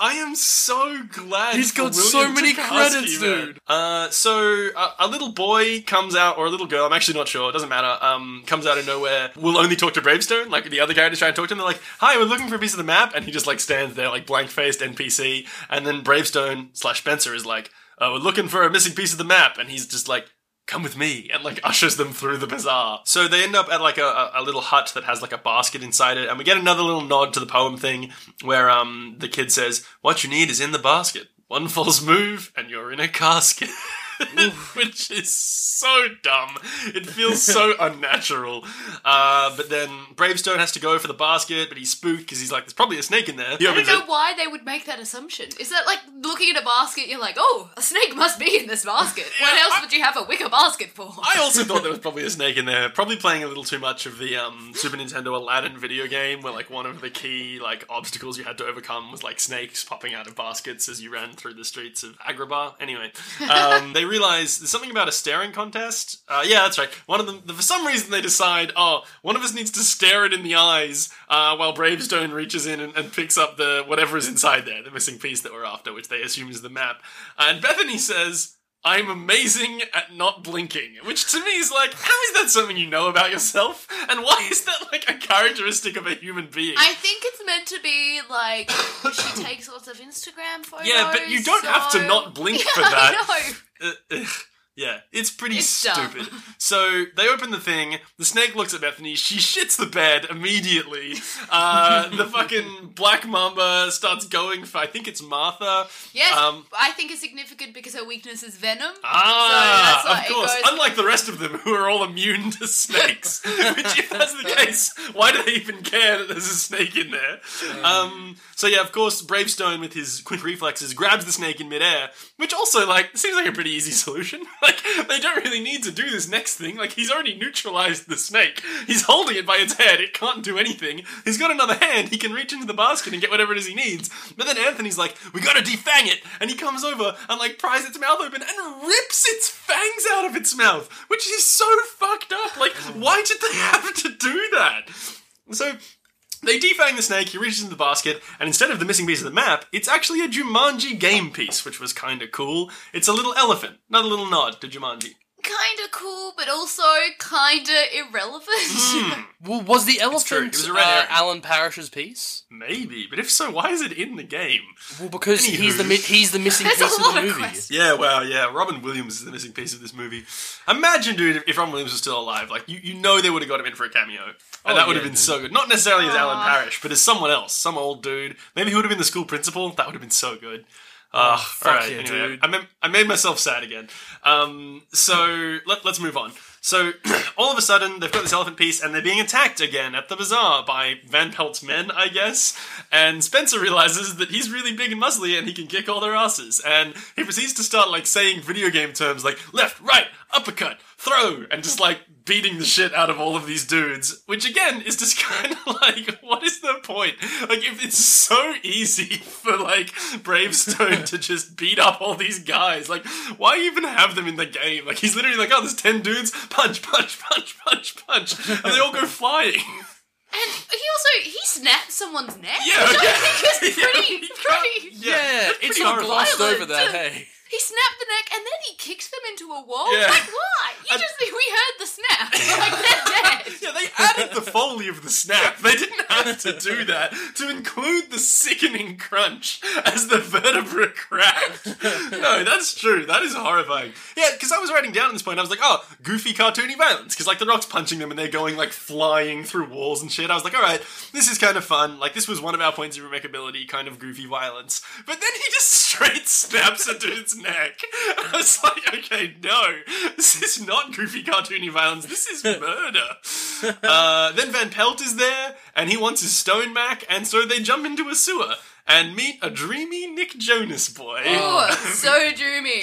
I am so glad he's got so many credits, dude. Uh, so a, a little boy comes out, or a little girl. I'm actually not sure. It doesn't matter. Um, comes out of nowhere. Will only talk to Bravestone. Like the other characters try and talk to him. They're like, "Hi, we're looking for a piece of the map," and he just like stands there, like blank faced NPC. And then Bravestone slash Spencer is like, uh, "We're looking for a missing piece of the map," and he's just like. Come with me, and like ushers them through the bazaar. So they end up at like a, a, little hut that has like a basket inside it, and we get another little nod to the poem thing where um the kid says, "What you need is in the basket. One false move, and you're in a casket." which is so dumb. It feels so unnatural. Uh, but then Bravestone has to go for the basket, but he's spooked because he's like, "There's probably a snake in there." He I don't know it. why they would make that assumption. Is that like looking at a basket, you're like, oh, a snake must be in this basket. what Yeah, else I- would you have a wicker basket for? I also thought there was probably a snake in there. Probably playing a little too much of the um, Super Nintendo Aladdin video game, where like one of the key like obstacles you had to overcome was like snakes popping out of baskets as you ran through the streets of Agrabah. Anyway, um, they realize there's something about a staring contest. Uh, yeah, that's right. One of them, for some reason, they decide, oh, one of us needs to stare it in the eyes uh, while Bravestone reaches in and, and picks up the whatever is inside there, the missing piece that we're after, which they assume is the map. And Bethany says. I'm amazing at not blinking, which to me is like, how is that something you know about yourself? And why is that like a characteristic of a human being? I think it's meant to be like she takes lots of Instagram photos. Yeah, but you don't have to not blink Yeah, for that. Uh. Yeah, it's pretty It's dumb. stupid. So they open the thing. The snake looks at Bethany. She shits the bed immediately. Uh, the fucking black mamba starts going for. I think it's Martha. Yes, Um, I think it's significant because her weakness is venom. Ah, So that's of course. Unlike the rest of them, who are all immune to snakes. Which, if that's the case, why do they even care that there's a snake in there? Um, so yeah, of course, Bravestone with his quick reflexes grabs the snake in midair, which also like seems like a pretty easy solution. like they don't really need to do this next thing. Like he's already neutralized the snake. He's holding it by its head. It can't do anything. He's got another hand. He can reach into the basket and get whatever it is he needs. But then Anthony's like, "We gotta defang it," and he comes over and like pries its mouth open and rips its fangs out of its mouth, which is so fucked up. Like, why did they have to do that? So they defang the snake, he reaches into the basket, and instead of the missing piece of the map, it's actually a Jumanji game piece, which was kinda cool. It's a little elephant, not a little nod to Jumanji. Kinda cool, but also kinda irrelevant. Well, was the true. elephant It was a red uh. Alan Parrish's piece? Maybe, but if so, why is it in the game? Well, because Anywho. he's the mi- he's the missing There's piece a of the of movie. questions. Yeah, well, yeah. Robin Williams is the missing piece of this movie. Imagine, dude, if Robin Williams was still alive. Like, you, you know they would have got him in for a cameo. And Oh, that would yeah, have been dude. so good. Not necessarily as Alan Aw. Parrish, but as someone else. Some old dude. Maybe he would have been the school principal. That would have been so good. Uh, fuck alright, yeah, anyway, dude. I, made, I made myself sad again. Um, so let, let's move on. So all of a sudden, they've got this elephant piece, and they're being attacked again at the bazaar by Van Pelt's men, I guess. And Spencer realizes that he's really big and muscly, and he can kick all their asses. And he proceeds to start like saying video game terms like left, right, uppercut, throw, and just like beating the shit out of all of these dudes. Which again is just kind of like, what is the point? Like, if it's so easy for like Bravestone to just beat up all these guys, like, why even have them in the game? Like, he's literally like, oh, there's ten dudes, punch, punch, punch, punch, punch, and they all go flying. And he also he snapped someone's neck. Yeah, which yeah. I think is Yeah, pretty, you can't- pretty. Yeah, it's pretty not glossed over that. Hey, He snapped the neck and then he kicks them into a wall. Yeah. Like why? You I- just we heard the snap. Like they're dead. Yeah, they added the foley of the snap. They didn't have to do that to include the sickening crunch as the vertebra cracked. No, that's true. That is horrifying. Yeah, because I was writing down at this point, I was like, oh, goofy cartoony violence. Because, like, the rock's punching them and they're going, like, flying through walls and shit. I was like, all right, this is kind of fun. Like, this was one of our points of remake kind of goofy violence. But then he just straight snaps a dude's neck. I was like, okay, no, this is not goofy cartoony violence. This is murder. Uh, then Van Pelt is there, and he wants his stone back, and so they jump into a sewer and meet a dreamy Nick Jonas boy. Oh, so dreamy.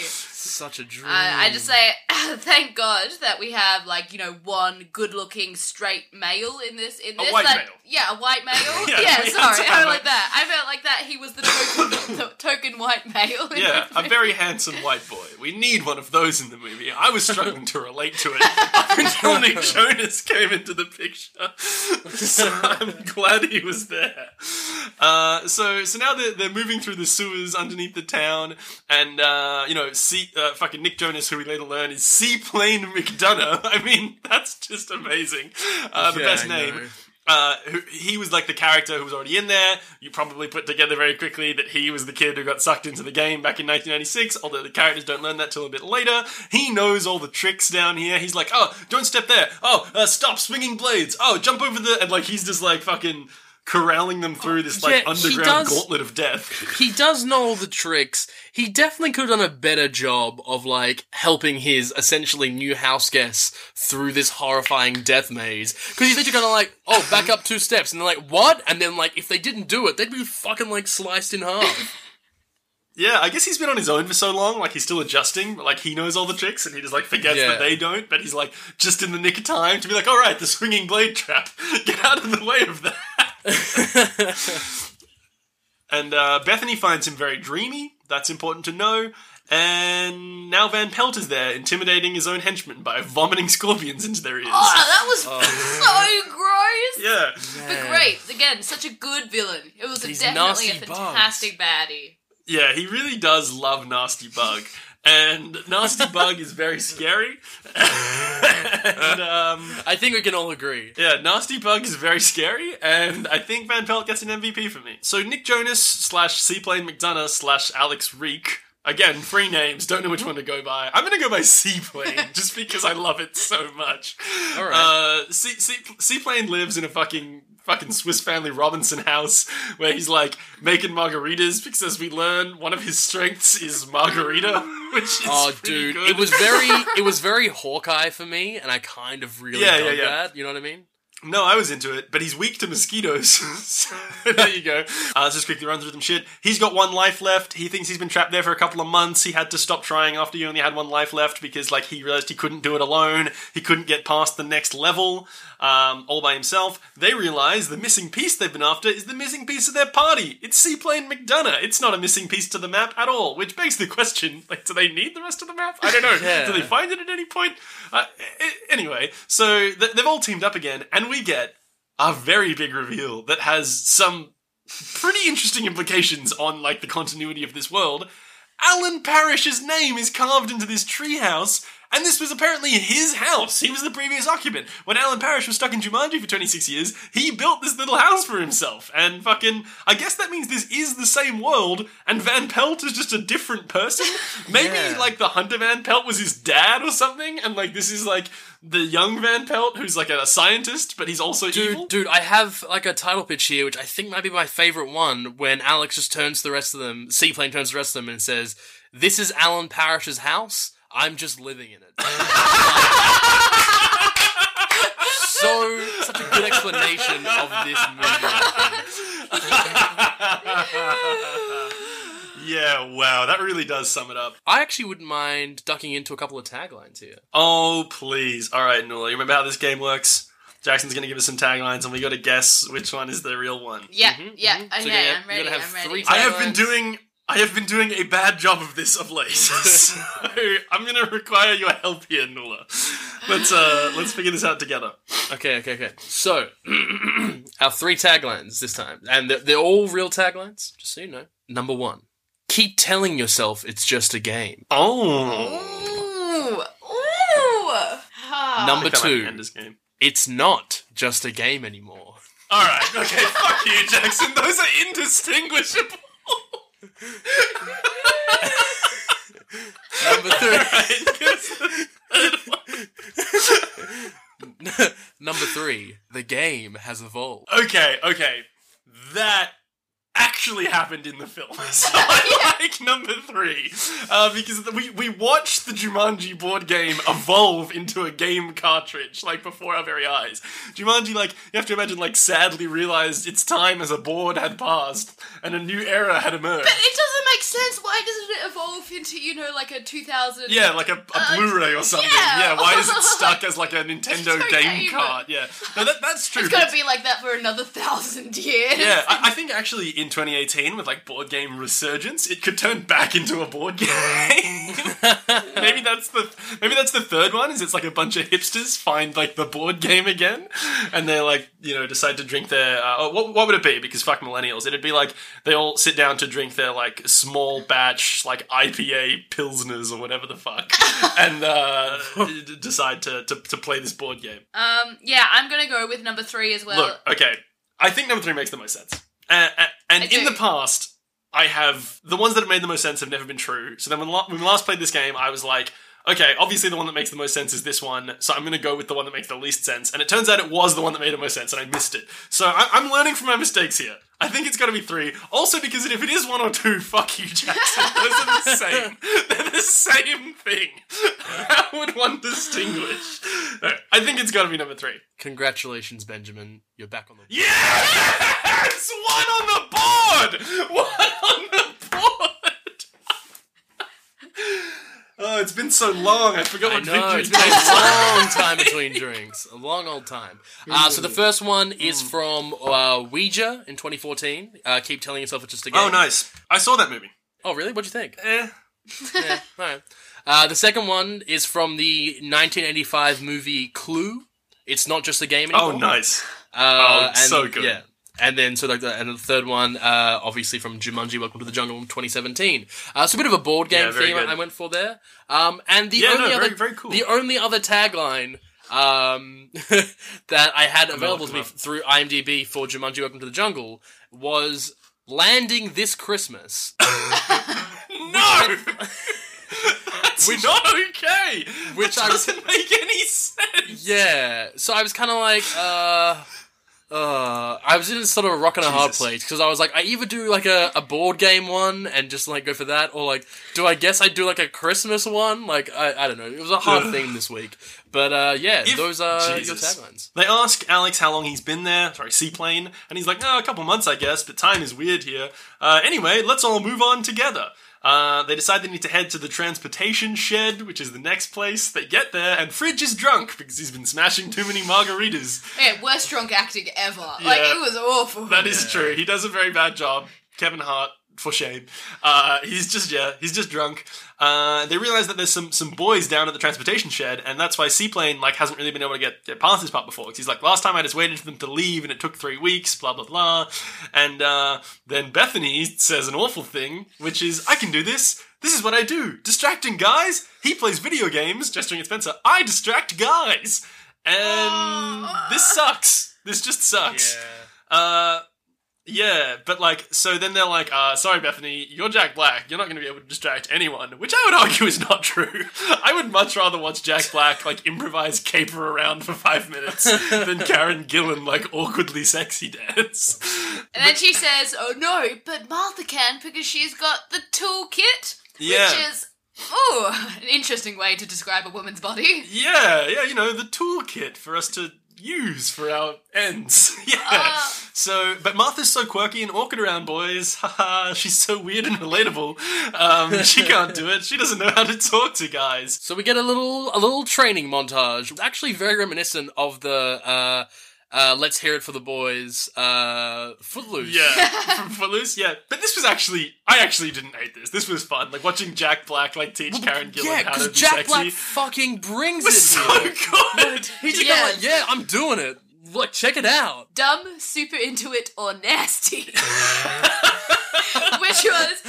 Such a dream. I, I just say, thank God that we have like you know one good-looking straight male in this. In A this, white that- male. Yeah, a white male. Yeah, yeah, sorry, I felt like that. I felt like that he was the token, the token white male. in Yeah, a very handsome white boy. We need one of those in the movie. I was struggling to relate to it until Nick Jonas came into the picture. So I'm glad he was there. Uh, so so now they're, they're moving through the sewers underneath the town, and uh, you know, see, uh, fucking Nick Jonas, who we later learn is Seaplane McDonough. I mean, that's just amazing. Uh, the Yeah, best name. Uh, who, he was like the character who was already in there. You probably put together very quickly that he was the kid who got sucked into the game back in 1996. Although the characters don't learn that till a bit later. He knows all the tricks down here. He's like, oh, don't step there. Oh, uh, stop swinging blades. Oh, jump over the and like he's just like fucking corralling them through this like Yeah, underground does- gauntlet of death. he does know all the tricks. He definitely could have done a better job of like helping his essentially new house guests through this horrifying death maze. Because he's literally kind of like, oh, back up two steps, and they're like, what? And then like, if they didn't do it, they'd be fucking like sliced in half. Yeah, I guess he's been on his own for so long, like he's still adjusting, but like he knows all the tricks and he just like forgets Yeah. that they don't, but he's like just in the nick of time to be like, alright, the swinging blade trap, get out of the way of that. and uh, Bethany finds him very dreamy, that's important to know. And now Van Pelt is there, intimidating his own henchmen by vomiting scorpions into their ears. Oh, that was so gross. Yeah, But great. Again, such a good villain. It was a These definitely a nasty bugs. fantastic baddie. yeah, he really does love Nasty Bug. And Nasty Bug is very scary. and, um, I think we can all agree. Yeah, Nasty Bug is very scary, and I think Van Pelt gets an MVP for me. So Nick Jonas slash Seaplane McDonough slash Alex Vreeke. Again, free names, don't know which one to go by. I'm gonna go by Seaplane, just because I love it so much. All right. Uh, sea, sea, Seaplane lives in a fucking fucking Swiss Family Robinson house where he's like making margaritas because as we learn, one of his strengths is margarita, which is Oh, dude, good. it was very, it was very Hawkeye for me, and I kind of really Yeah, dug yeah, yeah. that. You know what I mean? No, I was into it, but he's weak to mosquitoes. so there you go. Uh, let's just quickly run through some shit. He's got one life left. He thinks he's been trapped there for a couple of months. He had to stop trying after he only had one life left because, like, he realized he couldn't do it alone. He couldn't get past the next level um, all by himself. They realize the missing piece they've been after is the missing piece of their party. It's Seaplane McDonough. It's not a missing piece to the map at all, which begs the question: like, do they need the rest of the map? I don't know. Yeah. Do they find it at any point? Uh, anyway, so th- they've all teamed up again, and we get a very big reveal that has some pretty interesting implications on like the continuity of this world. Alan Parrish's name is carved into this treehouse, and this was apparently his house. He was the previous occupant. When Alan Parrish was stuck in Jumanji for 26 years, he built this little house for himself. And fucking, I guess that means this is the same world, and Van Pelt is just a different person. Maybe Yeah. like the Hunter Van Pelt was his dad or something, and like this is like the young Van Pelt who's like a scientist, but he's also Dude, evil. dude, I have like a title pitch here, which I think might be my favorite one. When Alex just turns to the rest of them, Seaplane turns to the rest of them and says, "This is Alan Parrish's house. I'm just living in it." so such a good explanation of this movie. Yeah, wow, that really does sum it up. I actually wouldn't mind ducking into a couple of taglines here. Oh, please. All right, Nula, you remember how this game works? Jackson's going to give us some taglines, and we got to guess which one is the real one. Yeah, Mhm, yeah. mhm. Okay, So yeah, I'm ready. have I'm ready. I have been doing. I have been doing a bad job of this of late, so I'm going to require your help here, Nula. Let's uh, let's figure this out together. Okay, okay, okay. So, our three taglines this time, and they're, they're all real taglines, just so you know. Number one, keep telling yourself it's just a game. Oh, Ooh, ooh. Number two, game. it's not just a game anymore. All right, okay, fuck you, Jackson. Those are indistinguishable. Number three, Right, give us the third one. number three, the game has evolved. Okay, okay. That actually happened in the film. So I like number three. Uh, because we, we watched the Jumanji board game evolve into a game cartridge, like before our very eyes. Jumanji, like, you have to imagine, like, sadly realized its time as a board had passed and a new era had emerged. But it doesn't make sense. Why doesn't it evolve into, you know, like a 2000? Yeah, like a, a Uh, Blu-ray or something. yeah. Yeah, why is it stuck as like a Nintendo game game. card? Yeah, no, that, that's true. It's gonna be like that for another thousand years. Yeah, I, I think actually in 2018, with like board game resurgence, it could turn back into a board game. maybe that's the maybe that's the third one. Is it's like a bunch of hipsters find like the board game again, and they like you know decide to drink their. Uh, oh, what what would it be? Because fuck millennials, it'd be like they all sit down to drink their like small batch like IPA pilsners or whatever the fuck, and uh, d- decide to, to to play this board game. Um. Yeah, I'm gonna go with number three as well. Look, okay. I think number three makes the most sense. Uh, uh, and I in do. the past, I have the ones that have made the most sense have never been true. So then when, la- when we last played this game, I was like, okay, obviously the one that makes the most sense is this one, so I'm going to go with the one that makes the least sense. And it turns out it was the one that made the most sense, and I missed it. So I- I'm learning from my mistakes here. I think it's got to be three. Also, because if it is one or two, fuck you, Jackson. Those are the same. They're the same thing. How would one distinguish? No, I think it's got to be number three. Congratulations, Benjamin. You're back on the. board. Yes! One on the board! One on the board! Oh, it's been so long. I forgot I what know, victory it's been a long time between drinks. A long old time. Uh, so the first one is from uh, Ouija in 2014. Uh, keep telling yourself it's just a game. Oh, nice. I saw that movie. Oh, really? What'd you think? Eh. yeah, all right. Uh, the second one is from the 1985 movie Clue. It's not just a game anymore. Oh, nice. Uh, Oh, so good. Yeah. And then, so like, the, and the third one, uh, obviously from Jumanji: Welcome to the Jungle 2017. Uh, so a bit of a board game Yeah, theme good. I went for there. Um, and the Yeah, only no, other, very- cool. the only other tagline um, that I had available to me through IMDb for Jumanji: Welcome to the Jungle was landing this Christmas. No! we're not okay! Which that I was- doesn't make any sense! Yeah, so I was kind of like, uh, uh, I was in sort of a rock and a hard Jesus. place because I was like, I either do like a, a board game one and just like go for that, or like, do I guess I do like a Christmas one? Like, I, I don't know. It was a hard theme this week, but uh, yeah, If- those are Jesus. your taglines. They ask Alex how long he's been there, sorry, Seaplane, and he's like, no, a couple months, I guess, but time is weird here. Uh, anyway, let's all move on together. Uh, they decide they need to head to the transportation shed, which is the next place. They get there, and Fridge is drunk because he's been smashing too many margaritas. Yeah, worst drunk acting ever. Like it was awful. That is true. He does a very bad job. Kevin Hart, for shame. Uh, he's just yeah, he's just drunk. Uh, they realize that there's some some boys down at the transportation shed, and that's why Seaplane like hasn't really been able to get, get past this part before. 'Cause he's like, last time I just waited for them to leave, and it took three weeks. Blah blah blah. And uh, then Bethany says an awful thing, which is, "I can do this." This is what I do. Distracting guys. He plays video games, gesturing at Spencer. I distract guys. And this sucks. This just sucks. Uh, yeah, but like, so then they're like, uh, sorry, Bethany, you're Jack Black. You're not going to be able to distract anyone, which I would argue is not true. I would much rather watch Jack Black, like, improvise caper around for five minutes than Karen Gillan, like, awkwardly sexy dance. And then she says, "Oh no, but Martha can because she's got the toolkit." Yeah. Which is oh, an interesting way to describe a woman's body. Yeah, yeah, you know, the toolkit for us to use for our ends. yeah. Uh. so, but Martha's so quirky and awkward around boys. Haha, she's so weird and relatable. Um, she can't do it. She doesn't know how to talk to guys. So we get a little a little training montage. It's actually very reminiscent of the uh, uh, "Let's Hear It for the Boys" uh, Footloose. Yeah, from Footloose. Yeah, but this was actually, I actually didn't hate this. This was fun. Like watching Jack Black like teach Karen Gillan yeah, how to because be Jack sexy. Black fucking brings was it. so here. good. He's just Yeah. like, yeah, I'm doing it. Look, check it out. Dumb, super into it, or nasty. Which was.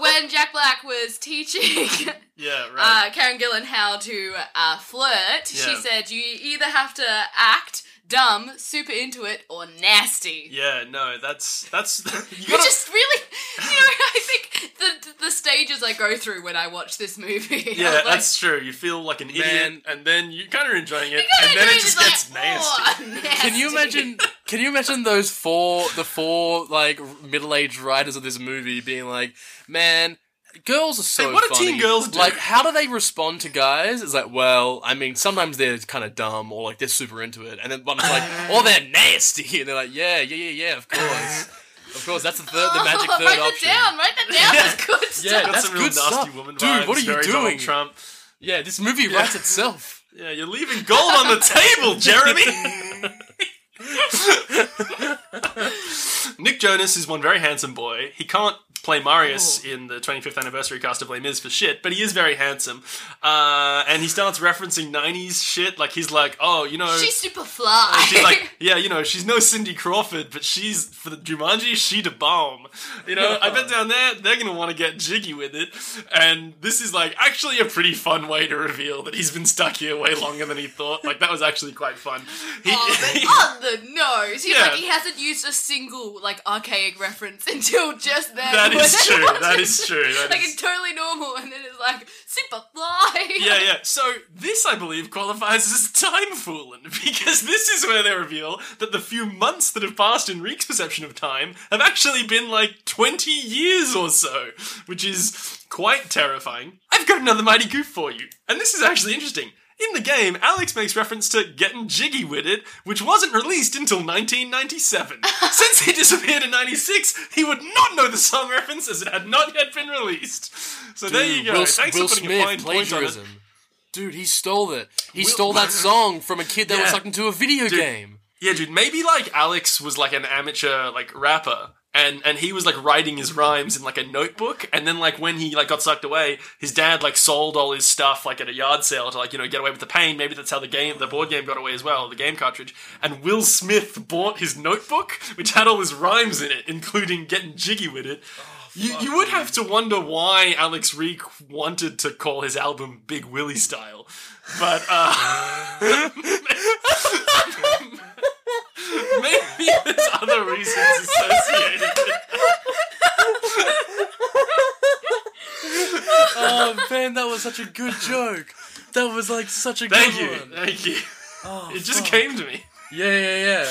When Jack Black was teaching yeah, right. uh, Karen Gillan how to uh, flirt. She said you either have to act dumb, super into it, or nasty. yeah, no, that's that's you Which gotta. is really, you know, I think the the stages I go through when I watch this movie. yeah, like, that's true. You feel like an idiot, and then you're kind of enjoying it, and then it just gets like, nasty. "Oh, nasty." Can you imagine? Can you imagine those four, the four like middle-aged writers of this movie being like, "Man, girls are so Hey, what do teen girls do?" Like, how do they respond to guys? It's like, well, I mean, sometimes they're kind of dumb or like they're super into it, and then one's like, uh. "Oh, they're nasty, and they're like, yeah, yeah, yeah, yeah, of course, of course, that's the third, the magic third write option. that down. Write that down. Yeah. That's good Yeah, stuff. Got that's some real good nasty stuff. woman Dude, vibes, what are you very Donald doing? Trump. Yeah, this movie writes itself. Yeah, you're leaving gold on the table, Jeremy. Nick Jonas is one very handsome boy. He can't play Marius in the 25th anniversary cast of Les Mis for shit, but he is very handsome. Uh, and he starts referencing 90s shit. Like, he's like, oh, you know. She's super fly. She's like, yeah, you know, she's no Cindy Crawford, but she's for the Jumanji, she the bomb. You know, I bet down there they're gonna want to get jiggy with it. And this is like actually a pretty fun way to reveal that he's been stuck here way longer than he thought. Like that was actually quite fun. He, Oh, but on the nose. He's Yeah. like he hasn't used a single like archaic reference until just then. that That is true. That is true. That like is- it's totally normal, and then it's like super fly. yeah, yeah. So this, I believe, qualifies as time fooling because this is where they reveal that the few months that have passed in Vreeke's perception of time have actually been like twenty years or so, which is quite terrifying. I've got another mighty goof for you, and this is actually interesting. In the game, Alex makes reference to getting jiggy with it, which wasn't released until 1997. Since he disappeared in 96, he would not know the song reference as it had not yet been released. So there you go. Will, Thanks Will for putting Smith a fine point on it. Dude, he stole it. He Will- stole that song from a kid that was sucked into a video game. Yeah, dude, maybe like Alex was like an amateur like rapper and and he was like writing his rhymes in like a notebook and then like when he like got sucked away, his dad like sold all his stuff like at a yard sale to like, you know, get away with the pain. Maybe that's how the game the board game got away as well, the game cartridge. And Will Smith bought his notebook, which had all his rhymes in it, including getting jiggy with it. You, you would have to wonder why Alex Vreeke wanted to call his album Big Willie Style. But uh Maybe there's other reasons associated with Oh man, that was such a good joke. That was like such a Thank good you. one. Thank you. Oh, It just fuck. came to me. Yeah, yeah,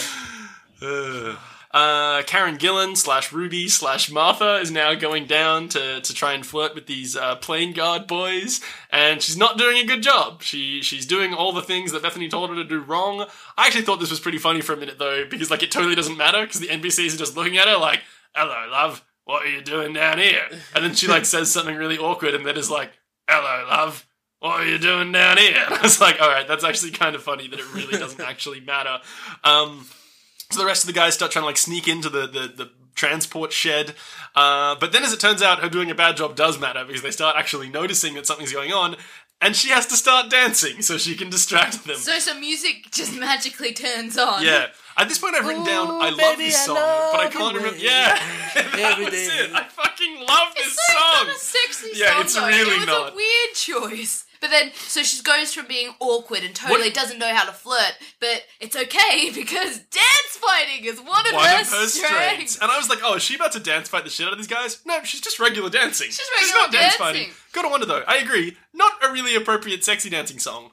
yeah. Ugh. Uh, Uh, Karen Gillan slash Ruby slash Martha is now going down to, to try and flirt with these uh, plane guard boys, and she's not doing a good job. She she's doing all the things that Bethany told her to do wrong. I actually thought this was pretty funny for a minute though, because like it totally doesn't matter because the NPCs are just looking at her like, "Hello, love, what are you doing down here?" And then she like says something really awkward, and then is like, "Hello, love." What are you doing down here? And I was like, all right, that's actually kind of funny that it really doesn't actually matter. Um, so the rest of the guys start trying to like sneak into the the, the transport shed. Uh, but then, as it turns out, her doing a bad job does matter because they start actually noticing that something's going on, and she has to start dancing so she can distract them. So some music just magically turns on. yeah. At this point, I've written down, I love baby, this song, but I can't remember. Yeah, that was day. it. I fucking love this It's so song. not a sexy Yeah, song. it's though. really it was not. a weird choice. But then, so she goes from being awkward and totally What- doesn't know how to flirt, but it's okay because dance fighting is one of One her, of her strengths. strengths. And I was like, oh, is she about to dance fight the shit out of these guys? No, she's just regular dancing. She's not regular dance dancing. fighting. Gotta wonder though, I agree, not a really appropriate sexy dancing song.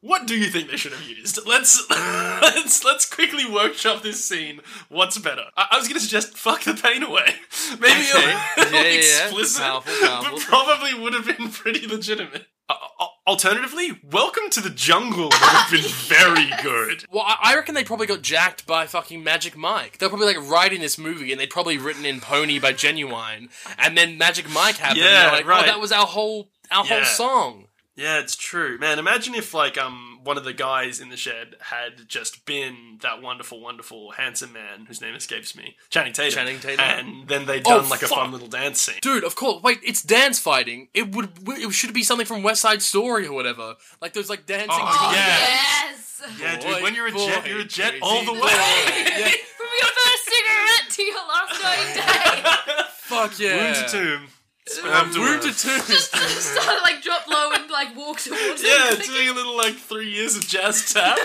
What do you think they should have used? Let's let's let's quickly workshop this scene. What's better? I, I was gonna suggest "fuck the pain away." Maybe a little Yeah, yeah, yeah. explicit, Powerful, powerful. but probably would have been pretty legitimate. Uh, uh, alternatively, "Welcome to the Jungle" would have been very good. Well, I I reckon they probably got jacked by fucking Magic Mike. They're probably like writing this movie, and they'd probably written in Pony by Ginuwine, and then Magic Mike happened. and Yeah, they're like, right. Oh, that was our whole our Yeah. whole song. Yeah, it's true, man. Imagine if like um one of the guys in the shed had just been that wonderful, wonderful, handsome man whose name escapes me, Channing Tatum. Channing Tatum. and then they'd Oh, done like a fun little dance scene. Dude, of course. Wait, it's dance fighting. It would. It should be something from West Side Story or whatever. Like there's like dancing. Oh, Oh, Yeah. yes! Yeah, Boy, dude. When you're a jet, you're a jet crazy all the way. Yeah. From your first cigarette to your last dying day. Fuck yeah. Room to tomb. Sperm to Room earth. to tomb. just started like drop low and like walk towards Yeah, it. doing a little like three years of jazz tap.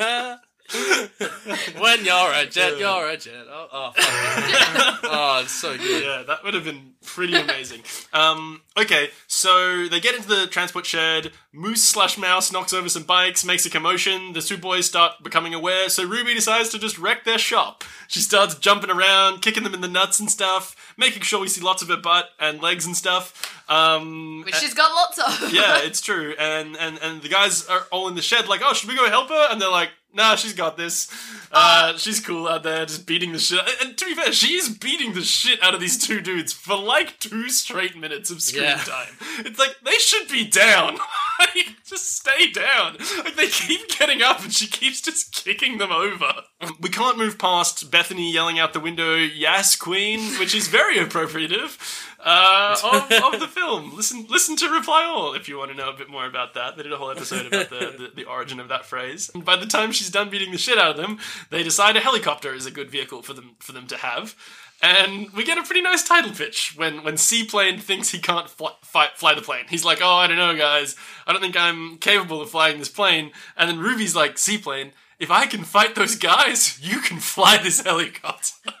when you're a jet, you're a jet. Oh, oh, fuck oh, it's so good. yeah, that would have been pretty amazing. Um, okay, so they get into the transport shed. Moose slash Mouse knocks over some bikes, makes a commotion. The two boys start becoming aware, so Ruby decides to just wreck their shop. She starts jumping around, kicking them in the nuts and stuff, making sure we see lots of her butt and legs and stuff. Um, Which she's got lots of. yeah, it's true. And, and and the guys are all in the shed, like, oh, should we go help her? And they're like, nah, she's got this. Uh, she's cool out there, just beating the shit. And, and to be fair, she is beating the shit out of these two dudes for like two straight minutes of screen Yeah. time. It's like they should be down. like, just stay down. Like they keep getting up, and she keeps just kicking them over. We can't move past Bethany yelling out the window, "Yes, Queen," which is very appropriative uh, of, of the film. Listen, listen to Reply All if you want to know a bit more about that. They did a whole episode about the, the, the origin of that phrase. And by the time she's done beating the shit out of them, they decide a helicopter is a good vehicle for them for them to have. And we get a pretty nice title pitch when when Seaplane thinks he can't fly, fly, fly the plane. He's like, "Oh, I don't know, guys. I don't think I'm capable of flying this plane." And then Ruby's like, "Seaplane, if I can fight those guys, you can fly this helicopter."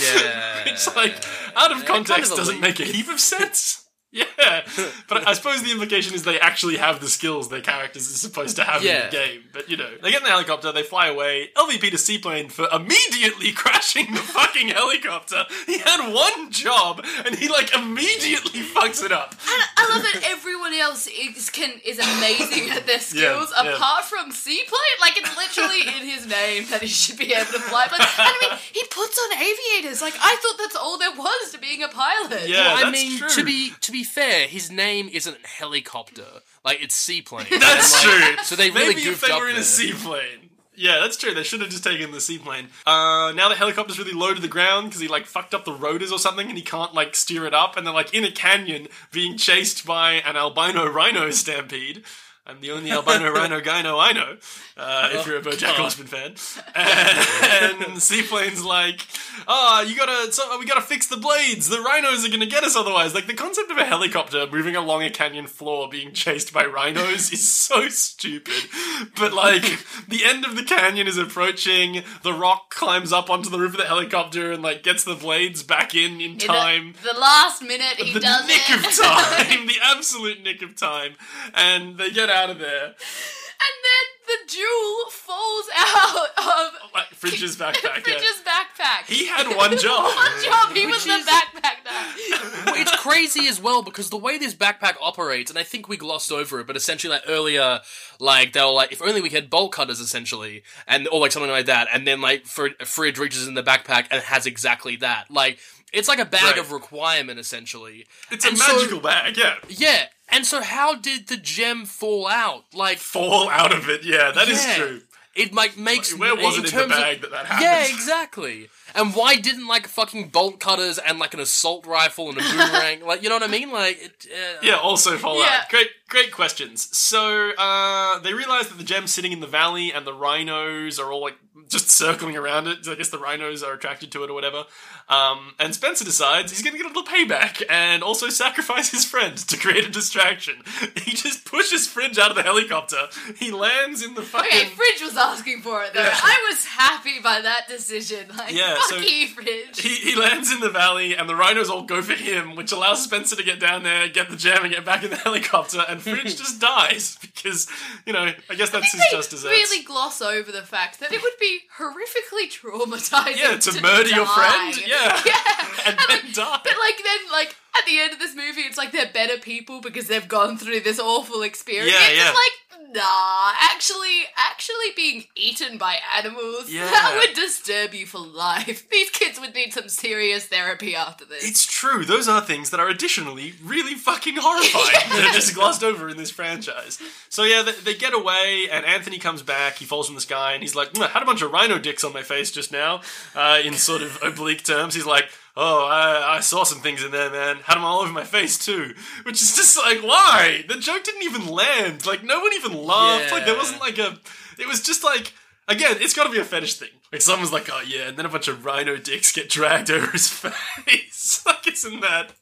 Yeah. It's like out of Yeah, context kind of doesn't leap. make a heap of sense. Yeah, but I suppose the implication is they actually have the skills their characters are supposed to have Yeah. in the game. But you know, they get in the helicopter, they fly away. LVP to seaplane for immediately crashing the fucking helicopter. He had one job, and he like immediately fucks it up. And I love that everyone else is can is amazing at their skills, Yeah, yeah. apart from Seaplane. Like it's literally in his name that he should be able to fly. But and I mean, he puts on aviators. Like I thought that's all there was to being a pilot. Yeah, I that's mean, true. to be to be fair, his name isn't helicopter. Like it's seaplane. That's like, true. So they really Maybe goofed if they up were in there. a seaplane. Yeah, that's true. They should have just taken the seaplane. Uh, now the helicopter's really low to the ground because he like fucked up the rotors or something, and he can't like steer it up. And they're like in a canyon being chased by an albino rhino stampede. I'm the only albino rhino guy know I know. Uh, if you're a BoJack Horseman fan, and Seaplane's like, "Ah, you gotta, so we gotta fix the blades. The rhinos are gonna get us otherwise." Like the concept of a helicopter moving along a canyon floor being chased by rhinos is so stupid. But like, the end of the canyon is approaching. The Rock climbs up onto the roof of the helicopter and like gets the blades back in in In the- time The, last minute he the does nick it. of time, the absolute nick of time, and they get out of there. and then the jewel falls out of oh, Like Fridge's backpack. yeah. Backpack. He had one job. one job. He was Which the backpack guy. Well, it's crazy as well because the way this backpack operates, and I think we glossed over it, but essentially, like earlier, like they were like, if only we had bolt cutters, essentially, and or like something like that, and then like Frid, Fridge reaches in the backpack and has exactly that. Like it's like a bag Right. of requirement, essentially. It's a And so- magical bag, yeah. Yeah, and so how did the gem fall out? Like Fall out of it, yeah, that is Yeah. true. it like makes Where was it in the terms of- bag that that happened? Yeah, exactly. And why didn't like fucking bolt cutters and like an assault rifle and a boomerang, like you know what I mean? Like, it, uh, Yeah, also fall Yeah. out. Great, great questions. So uh, they realize that the gem's sitting in the valley, and the rhinos are all like just circling around it. I guess the rhinos are attracted to it or whatever. Um, and Spencer decides he's going to get a little payback and also sacrifice his friend to create a distraction. He just pushes Fridge out of the helicopter. He lands in the fucking. Okay, Fridge was asking for it though. Yeah. I was happy by that decision. Like, Yeah, fuck so- you, Fridge. He, he lands in the valley, and the rhinos all go for him, which allows Spencer to get down there, get the gem, and get back in the helicopter. And Fridge just dies because, you know, I guess that's his they just desserts. really gloss over the fact that it would be horrifically traumatizing. yeah, to, murder your friend, yeah, Yeah. and And, then like, die. But like then like at the end of this movie, it's like they're better people because they've gone through this awful experience. Yeah, yeah. It's like nah, actually, actually being eaten by animals Yeah. that would disturb you for life. These kids would need some serious therapy after this. It's true. Those are things that are additionally really fucking horrifying that are just glossed over in this franchise. So yeah, they, they get away, and Anthony comes back. He falls from the sky, and he's like, "Mm, "I had a bunch of rhino dicks on my face just now." Uh, in sort of oblique terms, he's like, "Oh, I, I saw some things in there, man. Had them all over my face too." Which is just like, why? The joke didn't even land. Like no one even laughed. Like there wasn't like a. It was just like. Again, it's got to be a fetish thing. Like someone's like, "Oh yeah," and then a bunch of rhino dicks get dragged over his face. like, isn't that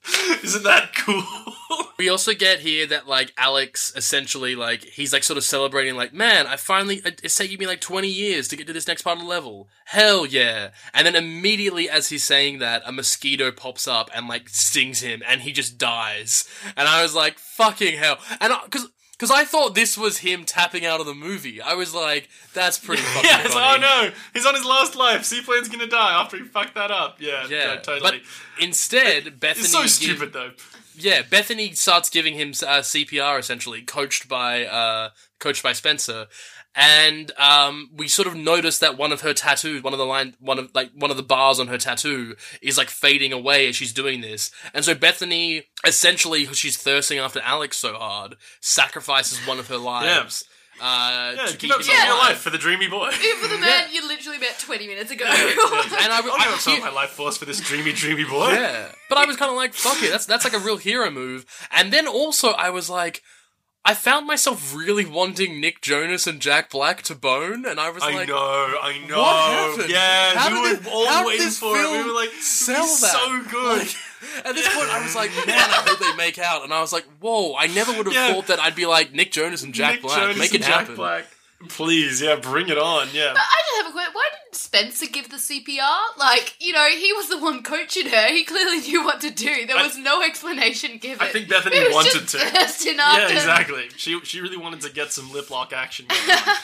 isn't that cool? We also get here that like Alex essentially like he's like sort of celebrating like man I finally it's taking me like 20 years to get to this next part of the level hell yeah and then immediately as he's saying that a mosquito pops up and like stings him and he just dies and I was like fucking hell and because because I thought this was him tapping out of the movie I was like that's pretty fucking yeah, it's like, funny. oh no, he's on his last life. Seaplane's gonna die after he fucked that up. Yeah, yeah no, totally. but instead Bethany it's so stupid though. Yeah, Bethany starts giving him uh, CPR essentially, coached by uh, coached by Spencer, and um, we sort of notice that one of her tattoos, one of the line, one of like one of the bars on her tattoo is like fading away as she's doing this, and so Bethany essentially, 'cause she's thirsting after Alex so hard, sacrifices one of her lives. Uh, Yeah, to give keep up him some of your life for the dreamy boy. for the man you literally met 20 minutes ago. And I, I'll I, give up some of my life force for this dreamy, dreamy boy. Yeah, but I was kind of like, fuck it, that's that's like a real hero move. And then also, I was like, I found myself really wanting Nick Jonas and Jack Black to bone, and I was I like, "I know, I know. What happened? Yeah, How we did were it- all how waiting for it. We were like, sell "This is that?" so good. Like, at this point, I was like, man, I hope they make out. And I was like, whoa, I never would have Yeah. thought that I'd be like Nick Jonas and Jack Nick Black. Jonas make and it Jack happen. Black. Please, yeah, bring it on. Yeah. I just have a question. Why did Spencer give the CPR? Like, you know, he was the one coaching her. He clearly knew what to do. There I- was no explanation given. I think Bethany He was wanted just to. after Yeah, exactly. She she really wanted to get some lip lock action going on.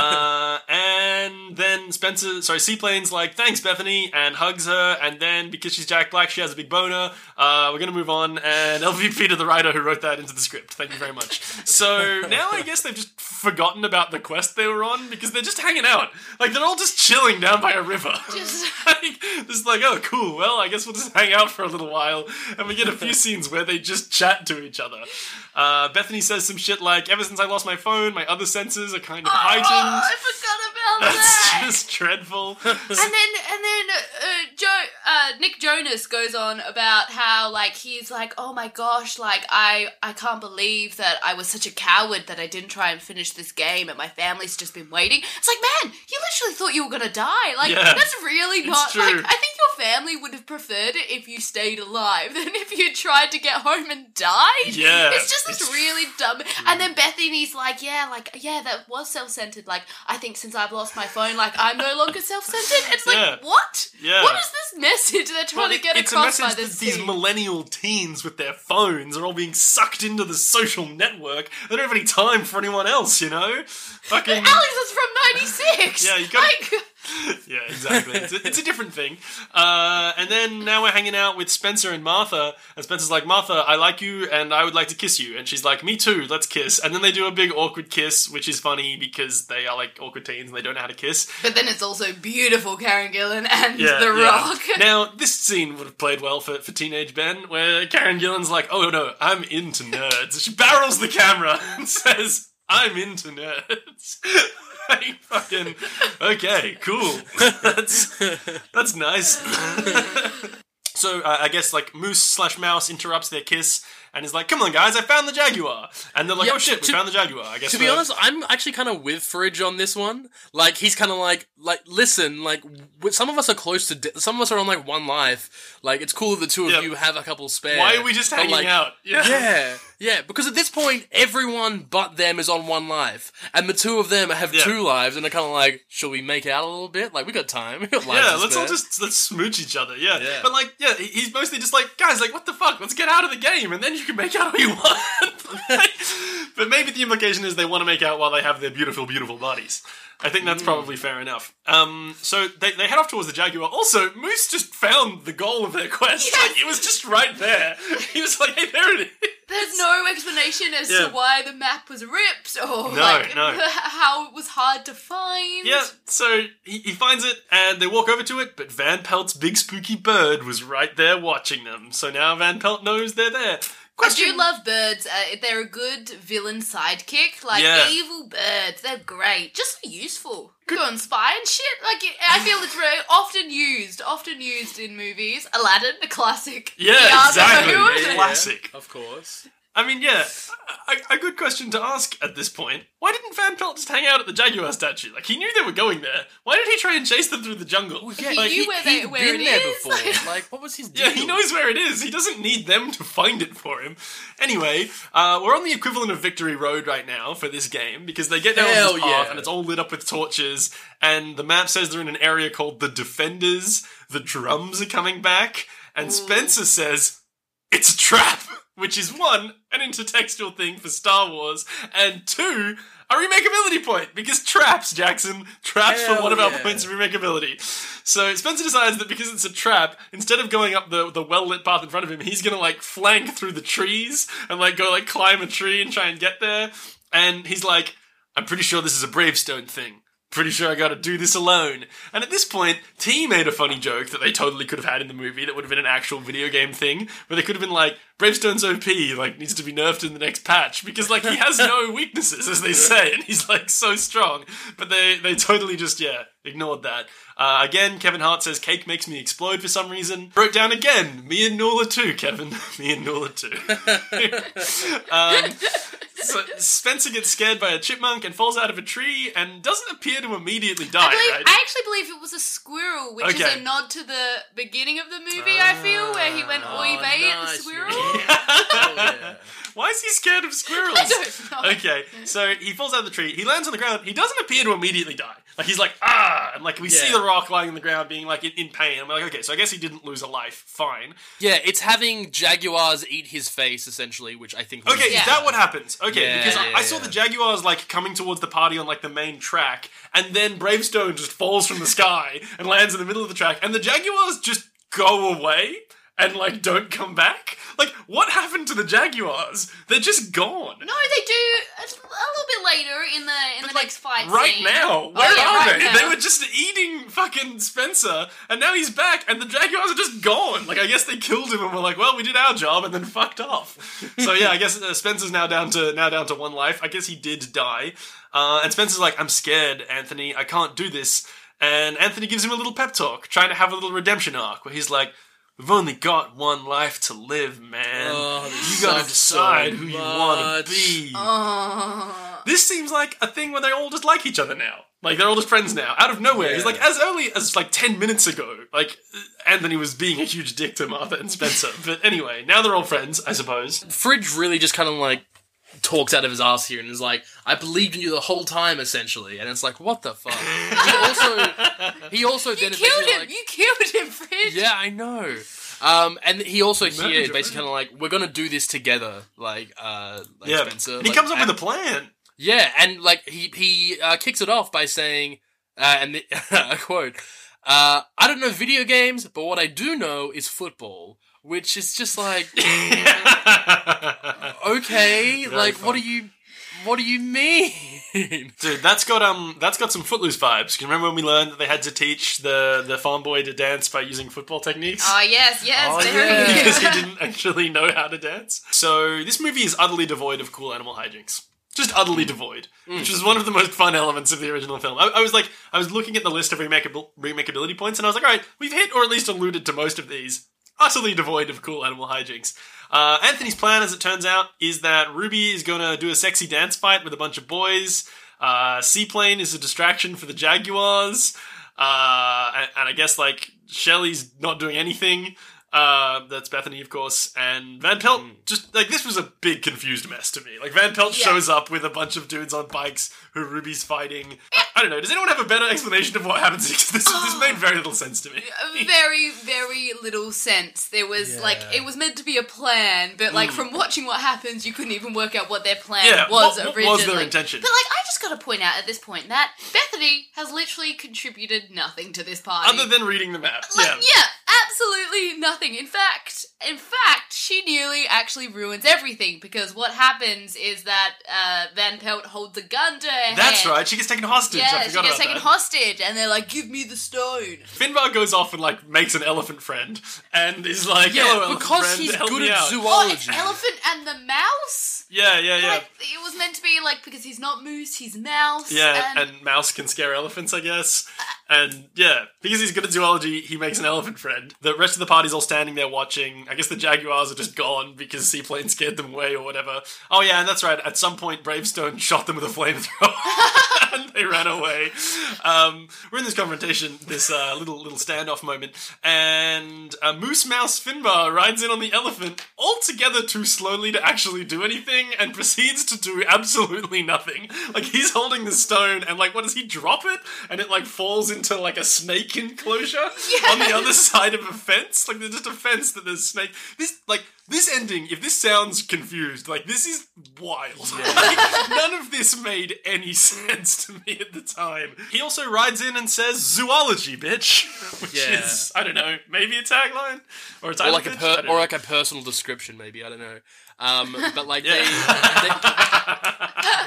uh, and then Spencer, sorry, Seaplane's like, thanks, Bethany, and hugs her. And then because she's Jack Black, she has a big boner. Uh, we're going to move on. And LVP to the writer who wrote that into the script. Thank you very much. So now I guess they've just forgotten about the quest they were on because they're just hanging out. Like, they're all just chilling down by a river. Just- like, just like, oh, cool. Well, I guess we'll just hang out for a little while. And we get a few scenes where they just chat to each other. Uh, Bethany says some shit like, ever since I lost my phone, my other senses are kind of Oh, heightened. I forgot about That's that. That's just dreadful. and then and then uh, Joe uh, Nick Jonas goes on about how like he's like oh my gosh like I I can't believe that I was such a coward that I didn't try and finish this game and my family's just been waiting. It's like man, you literally thought you were gonna die. Like Yeah, that's really not true. like I think your family would have preferred it if you stayed alive than if you tried to get home and died. Yeah, it's just this it's- really dumb. And then mm. Bethany's like yeah like yeah that was self centered. Like I think since I've lost my phone like I'm no longer self centered. It's like Yeah. what? Yeah. What is this message they're trying to get it's a across message by this that these scene? millennial teens with their phones are all being sucked into the social network. They don't have any time for anyone else, you know? Fucking. Alex is from '96. Yeah, you gotta- Like, Yeah, exactly. It's a, it's a different thing. Uh, and then now we're hanging out with Spencer and Martha, and Spencer's like, Martha, I like you, and I would like to kiss you. And she's like, Me too, let's kiss. And then they do a big awkward kiss, which is funny because they are like awkward teens and they don't know how to kiss. but then it's also beautiful Karen Gillan and Yeah, The yeah. Rock. Now, this scene would have played well for, for teenage Ben, where Karen Gillan's like, "Oh no, I'm into nerds." She barrels the camera and says, "I'm into nerds." like fucking okay, cool. that's that's nice. so uh, I guess like Moose slash Mouse interrupts their kiss and is like, "Come on, guys, I found the Jaguar." And they're like, Yeah, "Oh shit, we found the Jaguar." I guess To be honest, I'm actually kind of with Fridge on this one. Like, he's kind of like, like, listen, like, w- some of us are close to, de- some of us are on like one life. Like, it's cool that the two of Yeah. you have a couple spare. why are we just hanging like, out? Yeah, yeah, because at this point, everyone but them is on one life, and the two of them have Yeah. two lives, and they're kind of like, "Shall we make out a little bit? Like, we got time. We got lives Yeah, to let's all spare." just let's smooch each other. Yeah. Yeah. but like, yeah, he- he's mostly just like, guys, like, what the fuck? Let's get out of the game, and then you can make out all you want. Like, but maybe the implication is they want to make out while they have their beautiful, beautiful bodies. I think that's probably fair enough. Um, so they, they head off towards the Jaguar. Also, Moose just found the goal of their quest. Yes. Like, it was just right there. He was like, hey, there it is. There's no explanation as Yeah. to why the map was ripped or No, like no. how it was hard to find. Yeah, so he, he finds it and they walk over to it, but Van Pelt's big spooky bird was right there watching them. So now Van Pelt knows they're there. I do love birds. Uh, they're a good villain sidekick. Like Yeah. evil birds, they're great. Just so useful. Go and spy and shit. Like I feel it's very often used, often used in movies. Aladdin, the classic. Yeah, Iago. exactly. Yeah, yeah, Classic. of course. I mean, yeah, a, a good question to ask at this point. Why didn't Van Pelt just hang out at the Jaguar statue? Like, he knew they were going there. Why did he try and chase them through the jungle? Yeah, He like, knew where they- he'd where been it there is. before. like, what was his deal? Yeah, he knows where it is. He doesn't need them to find it for him. Anyway, uh, we're on the equivalent of Victory Road right now for this game because they get down Hell this path yeah. and it's all lit up with torches. And the map says they're in an area called the Defenders. The drums are coming back, and Spencer says it's a trap, which is one an intertextual thing for Star Wars, and two a remakeability point because traps, Jackson, traps for one of our points of remakeability. So Spencer decides that because it's a trap, instead of going up the, the well lit path in front of him, he's gonna like flank through the trees and like go like climb a tree and try and get there. And he's like, I'm pretty sure this is a Bravestone thing. Pretty sure I gotta do this alone. And at this point, T made a funny joke that they totally could have had in the movie that would have been an actual video game thing, where they could have been like, Bravestone's OP, like, needs to be nerfed in the next patch, because, like, he has no weaknesses, as they say, and he's, like, so strong. But they, they totally just, yeah, ignored that. Uh, again, Kevin Hart says, cake makes me explode for some reason. Wrote down again, me and Nula too, Kevin. me and Nula too. um, so Spencer gets scared by a chipmunk and falls out of a tree and doesn't appear to immediately die, I, believe, right? I actually believe it was a squirrel, which Okay. is a nod to the beginning of the movie. I feel where he went Oh, oy vey at the nice. squirrel. Oh, yeah. Why is he scared of squirrels? I don't know. Okay, so he falls out of the tree. He lands on the ground. He doesn't appear to immediately die. Like he's like ah, and like we see the rock lying on the ground, being like in, in pain. I'm like, okay, so I guess he didn't lose a life. Fine. Yeah, it's having jaguars eat his face essentially, which I think. Was, Okay, Yeah. is that what happens? Okay, Yeah, because I, I saw yeah. the Jaguars like coming towards the party on like the main track, and then Bravestone just falls from the sky and lands in the middle of the track, and the Jaguars just go away and like don't come back. Like, what happened to the Jaguars? They're just gone. No, they do a, a little bit later in the in the Like, next fight right scene. now, where Oh, yeah, are right they? now. They were just eating fucking Spencer, and now he's back, and the Jaguars are just gone. Like, I guess they killed him and were like, "Well, we did our job," and then fucked off. so yeah, I guess uh, Spencer's now down to now down to one life. I guess he did die, uh, and Spencer's like, "I'm scared, Anthony. I can't do this." And Anthony gives him a little pep talk, trying to have a little redemption arc, where he's like. We've only got one life to live, man. Oh, you gotta sucks so decide who you wanna be. Oh. This seems like a thing where they all just like each other now. Like they're all just friends now, out of nowhere. He's like as early as like ten minutes ago. Like Anthony was being a huge dick to Martha and Spencer, but anyway, now they're all friends, I suppose. Fridge really just kind of like talks out of his ass here and is like, "I believed in you the whole time," essentially, and it's like, what the fuck? he also, he also You then killed him. like, you killed him, Fridge. yeah, I know. Um, and he also here Murdered basically kind of like, we're gonna do this together, like, uh, like Yeah, Spencer. and he like, comes up and- with a plan. Yeah, and like he he uh, kicks it off by saying, uh, and the, I quote, uh, "I don't know video games, but what I do know is football." Which is just like, okay, Very like fun. what do you, what do you mean? Dude, that's got um, that's got some Footloose vibes. Can you remember when we learned that they had to teach the the farm boy to dance by using football techniques? Oh yes, yes, Oh, yeah. because he didn't actually know how to dance. So this movie is utterly devoid of cool animal hijinks. Just utterly devoid, which is one of the most fun elements of the original film. I, I was like, I was looking at the list of remakeabil- remakeability points, and I was like, all right, we've hit or at least alluded to most of these. Utterly devoid of cool animal hijinks. Uh, Anthony's plan, as it turns out, is that Ruby is to do a sexy dance fight with a bunch of boys. Uh, Seaplane is a distraction for the Jaguars. Uh, and, and I guess like Shelley's not doing anything. Uh, that's Bethany, of course, and Van Pelt. Just like this was a big confused mess to me. Like Van Pelt Yeah. shows up with a bunch of dudes on bikes who Ruby's fighting. I, I don't know. Does anyone have a better explanation of what happens? Because this this made very little sense to me. very, very little sense. There was Yeah. like it was meant to be a plan, but like from watching what happens, you couldn't even work out what their plan Mm. Yeah, was what- what originally. was their intention? But like, I just got to point out at this point that Bethany has literally contributed nothing to this party. Other than reading the map, Like, yeah. yeah, absolutely nothing. In fact, in fact, she nearly actually ruins everything because what happens is that uh, Van Pelt holds a gun to her That's head. right. She gets taken hostage. I Yeah, she forgot gets about taken that. hostage, and they're like, "Give me the stone." Finbar goes off and like makes an elephant friend, and is like, yeah, "Hello, elephant because friend, he's help good me at out." Oh, it's zoology. elephant and the mouse. Yeah, yeah, yeah. Like, it was meant to be like because he's not moose, he's mouse. Yeah, and, and Mouse can scare elephants, I guess. And yeah, because he's good at zoology, he makes an elephant friend. The rest of the party's all standing there watching. I guess the Jaguars are just gone because Seaplane scared them away or whatever. Oh yeah, and that's right. At some point, Bravestone shot them with a flamethrower, and they ran away. Um, we're in this confrontation, this uh, little little standoff moment, and uh, Moose Mouse Finbar rides in on the elephant, altogether too slowly to actually do anything, and proceeds to do absolutely nothing. Like he's holding the stone, and like, what does he drop it? And it like falls into like a snake enclosure on the other side of a fence. Like there's just a fence that there's snake. This like this ending. If this sounds confused, like this is wild. Like, none of this made any sense to me at the time. He also rides in and says zoology, bitch, which Yeah. is I don't know, maybe a tagline or a or title like a per- or like a personal description, maybe I don't know. Um, but like Yeah.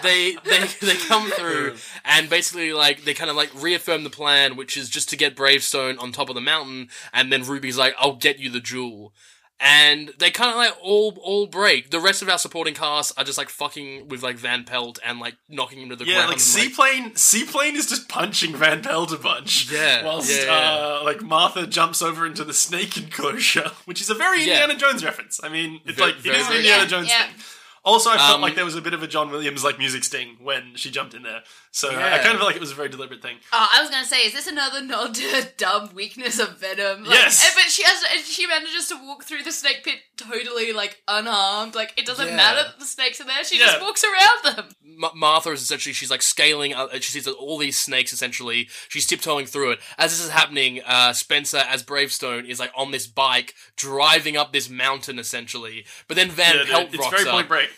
they, they, they they come through and basically like they kind of like reaffirm the plan, which is just to get Bravestone on top of the mountain, and then Ruby's like, "I'll get you the jewel." And they kind of like all all break. The rest of our supporting cast are just like fucking with like Van Pelt and like knocking him to the Yeah, ground. Yeah, like and, Seaplane. Seaplane is just punching Van Pelt a bunch. Yeah, whilst yeah, yeah. Uh, like Martha jumps over into the snake enclosure, which is a very Yeah. Indiana Jones reference. I mean, it's Ve- like it very is an. Indiana Yeah, Jones yeah. thing. Also, I felt Um, like there was a bit of a John Williams like music sting when she jumped in there. So I kind of felt like it was a very deliberate thing. Oh, I was gonna say, is this another nod to a dumb weakness of Venom? Like, Yes. eh, but she has, and she manages to walk through the snake pit totally like unharmed. Like it doesn't Yeah. matter that the snakes are there. She Yeah. just walks around them. Ma- Martha is essentially she's like scaling. Uh, she sees all these snakes. Essentially, she's tiptoeing through it. As this is happening, uh, Spencer as Bravestone is like on this bike driving up this mountain. Essentially, but then Van Yeah, Pelt it's rocks very up. point break.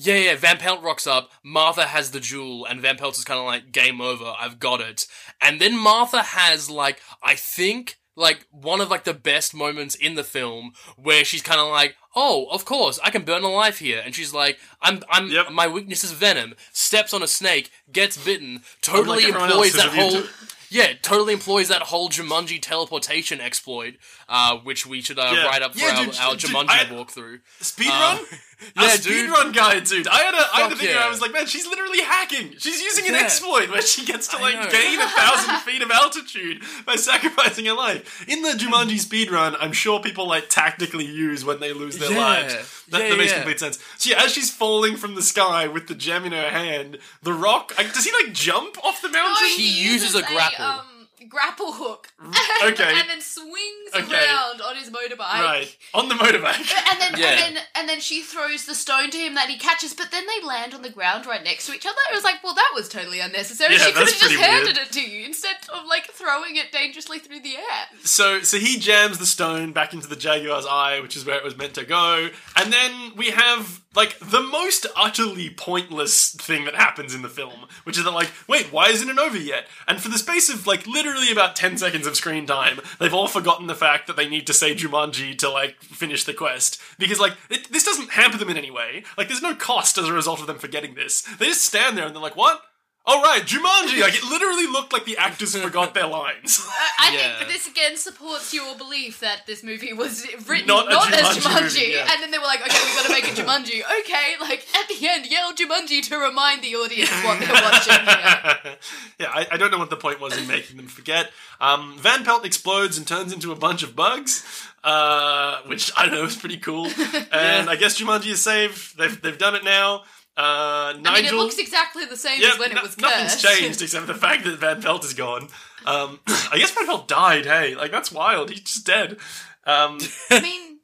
Yeah, yeah. Van Pelt rocks up. Martha has the jewel, and Van Pelt is kind of like, "Game over. I've got it." And then Martha has like, I think, like one of like the best moments in the film where she's kind of like, "Oh, of course, I can burn alive here," and she's like, "I'm, I'm, Yep. my weakness is venom." Steps on a snake, gets bitten. Totally everyone employs that whole. Yeah, totally employs that whole Jumanji teleportation exploit, uh, which we should uh, Yeah. write up for Yeah, our, dude, our dude, Jumanji I- walkthrough. Speed Uh? Yeah, a dude. speed run guide, dude. I had a, I had a Fuck thing where I was like, man, she's literally hacking. She's using an Yeah. exploit where she gets to like gain a thousand feet of altitude by sacrificing her life. In the Jumanji speedrun, I'm sure people like tactically use when they lose their Yeah. lives. That, Yeah, that makes yeah. complete sense. So yeah, as she's falling from the sky with the gem in her hand, the rock like, does he like jump off the mountain? No, He uses a grapple. um, grapple hook. Mm. Okay. and then swings Okay. around on his motorbike. right on the motorbike. And then, Yeah. and then, and then she throws the stone to him that he catches. But then they land on the ground right next to each other. It was like, well, that was totally unnecessary. Yeah, she could have that's just pretty handed weird. it to you instead of like throwing it dangerously through the air. So so he jams the stone back into the Jaguar's eye, which is where it was meant to go. And then we have like the most utterly pointless thing that happens in the film, which is that like, wait, why isn't it over yet? And for the space of like literally about 10 seconds of screen time, they've all forgotten the fact that they need to say Jumanji to like finish the quest. Because like it, this doesn't hamper them in any way. Like there's no cost as a result of them forgetting this. They just stand there and they're like, what? Oh right, Jumanji! Like it literally looked like the actors forgot their lines. I Yeah. think this again supports your belief that this movie was written Not not, a as Jumanji Jumanji, movie, yeah. and then they were like, "Okay, we've got to make a Jumanji." Okay, like at the end, yell Jumanji to remind the audience what they're watching. Here. yeah, I, I don't know what the point was in making them forget. Um, Van Pelt explodes and turns into a bunch of bugs, uh, which I don't know is pretty cool. And I guess Jumanji is saved. They've they've done it now. Uh, Nigel. I mean, it looks exactly the same yeah, as when no- it was cursed. nothing's changed except for the fact that Van Pelt is gone. Um, I guess Van Pelt died. Hey, like that's wild. He's just dead. Um, I mean,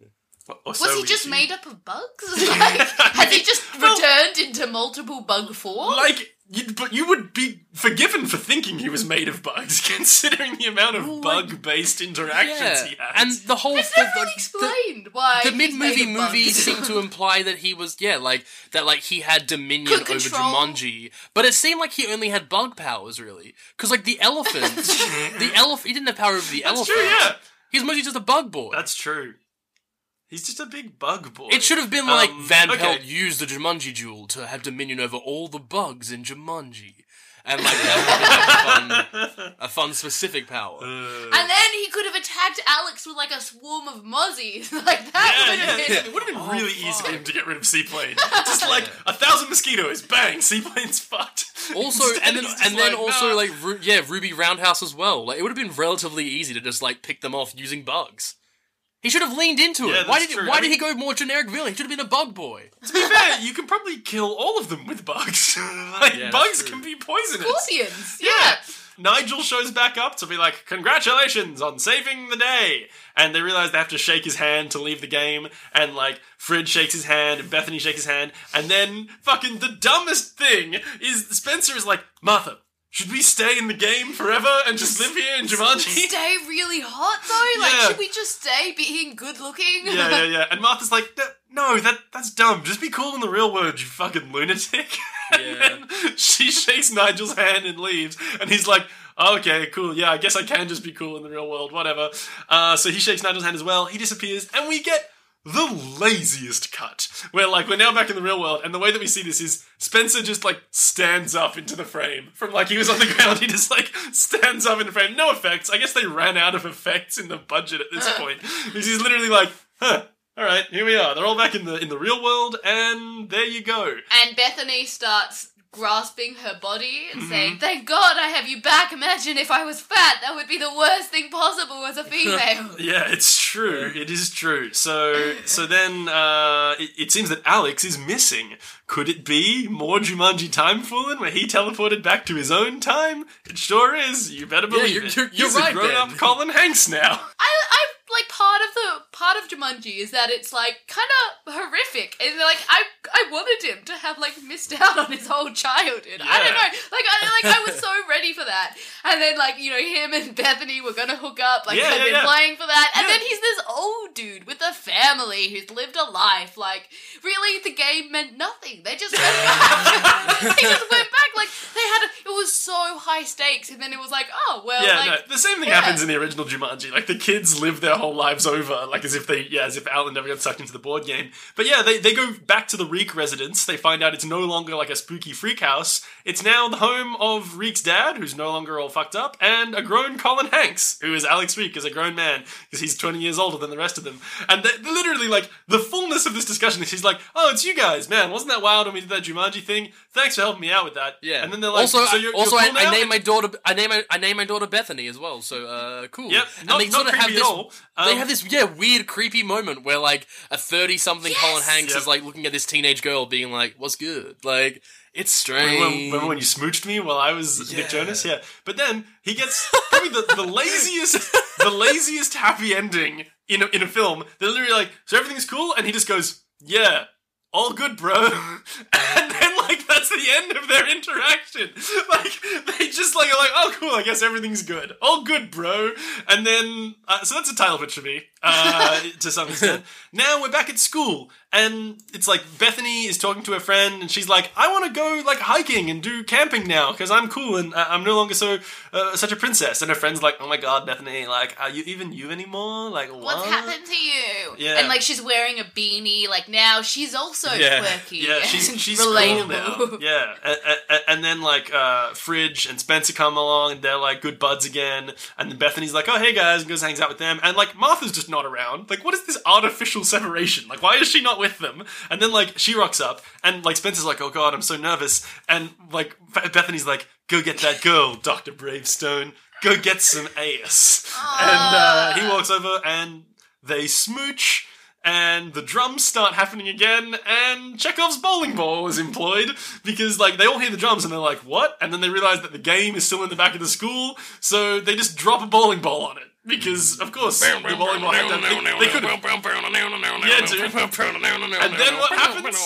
was so he just made up of bugs? Like, has he just Well- returned into multiple bug form? Like, you, but you would be forgiven for thinking he was made of bugs, considering the amount of bug-based interactions Yeah, he had. and the whole it's the, never really the- explained why the mid movie made of movie seemed to imply that he was yeah like that like he had dominion Could over control- Jumanji, but it seemed like he only had bug powers really because like the elephant, the elephant he didn't have power over the That's elephant. true, yeah. He's mostly just a bug boy. That's true. He's just a big bug boy. it should have been like Um, Van okay. Pelt used the Jumanji jewel to have dominion over all the bugs in Jumanji, and like that would have been a fun, a fun specific power. Uh, And then he could have attacked Alex with like a swarm of mozzies. like that yeah, would have yeah, been. yeah. It would have been Oh, really easy for him to get rid of Seaplane. Just like a thousand mosquitoes, bang, Seaplane's fucked. Also, Instead, and then and then like, also "Nah." like Ru- yeah, Ruby Roundhouse as well. Like it would have been relatively easy to just like pick them off using bugs. He should have leaned into Yeah, it. Why that's did true. why I did mean- he go more generic villain? He should have been a bug boy. To be fair, you can probably kill all of them with bugs. like Yeah, that's bugs true. can be poisonous. Scorpions. Yeah. Yeah. Nigel shows back up to be like, congratulations on saving the day. And they realize they have to shake his hand to leave the game. And like, Fridge shakes his hand and Bethany shakes his hand. And then fucking the dumbest thing is Spencer is like, Martha, should we stay in the game forever and just live here in Jumanji? Stay really hot though. Like, Yeah. should we just stay being good looking? yeah, yeah, yeah. And Martha's like, "No, no, that that's dumb. Just be cool in the real world, you fucking lunatic. and Yeah. then she shakes Nigel's hand and leaves, and he's like, okay, cool. Yeah, I guess I can just be cool in the real world. Whatever. Uh, so he shakes Nigel's hand as well. He disappears, and we get the laziest cut. Where like we're now back in the real world and the way that we see this is spencer just like stands up into the frame from like he was on the ground. He just like stands up in the frame. No effects. I guess they ran out of effects in the budget at this point. Because he's literally like huh all right here we are. They're all back in the in the real world and there you go. And Bethany starts grasping her body Mm-hmm. and saying, Thank God I have you back. Imagine if I was fat. That would be the worst thing possible as a female. yeah it's true. It is true. So, so then uh, it, it seems that Alex is missing. Could it be more Jumanji Time Fooling, where he teleported back to his own time? It sure is. You better believe you're- it. you're- you're He's right, a grown-up Colin Hanks now. I, I like part of the part of Jumanji is that it's like kind of horrific, and like I I wanted him to have like missed out on his whole childhood. I don't know, like I like I was so ready for that, and then like you know him and Bethany were gonna hook up, like Yeah, they've yeah, been yeah. playing for that, and then he's this old dude with a family who's lived a life. Like really, the game meant nothing. They just went back. they just went back. Like they had a, it was so high stakes, and then it was like oh well, Yeah, like no, the same thing yeah. happens in the original Jumanji. Like the kids live their whole lives over, like as if they, yeah, as if Alan never got sucked into the board game. But yeah, they, they go back to the Vreeke residence. They find out it's no longer like a spooky freak house. It's now the home of Vreeke's dad, who's no longer all fucked up, and a grown Colin Hanks, who is Alex Vreeke as a grown man because he's twenty years older than the rest of them. And they, literally, like the fullness of this discussion is he's like, "Oh, it's you guys, man! Wasn't that wild when we did that Jumanji thing? Thanks for helping me out with that." Yeah. And then they're like, also, "So you're, also, you're cool I, I now?" named my daughter. I named my, I named my daughter Bethany as well. So, uh, cool. Yep, not- and they sort of have this. all. they Um, have this yeah weird creepy moment where like a thirty something Colin Hanks Yep. is like looking at this teenage girl, being like, "What's good?" Like it's strange. Remember, remember when you smooched me while I was Yeah. Nick Jonas? Yeah. But then he gets probably the, the laziest, the laziest happy ending in a, in a film. They're literally like, so everything's cool, and he just goes, yeah. All good, bro. And then, like, that's the end of their interaction. Like, they just, like, are like, oh, cool, I guess everything's good. All good, bro. And then, uh, so that's a title pitch for me, uh, to some extent. Now we're back at school, and it's like Bethany is talking to her friend, and she's like, "I want to go like hiking and do camping now because I'm cool and uh, I'm no longer so uh, such a princess." And her friend's like, "Oh my god, Bethany, like, are you even you anymore? Like, what? What's happened to you? Yeah. And like she's wearing a beanie. Like now she's also Yeah. quirky. Yeah, she's she's relatable. cool now. Yeah, and, and, and then like uh, Fridge and Spencer come along, and they're like good buds again. And then Bethany's like, "Oh hey guys," and goes hangs out with them. And like Martha's just not around. Like, what is this artificial separation? Like, why is she not with them? And then like she rocks up, and like Spencer's like, "Oh god, I'm so nervous." And like Bethany's like, "Go get that girl, Doctor Bravestone. Go get some ass." And uh, he walks over, and they smooch and the drums start happening again, and Chekhov's bowling ball is employed because, like, they all hear the drums and they're like, "What?" And then they realize that the game is still in the back of the school, so they just drop a bowling ball on it because, of course, the bowling ball had to. They, they could have. Yeah, dude. And then what happens?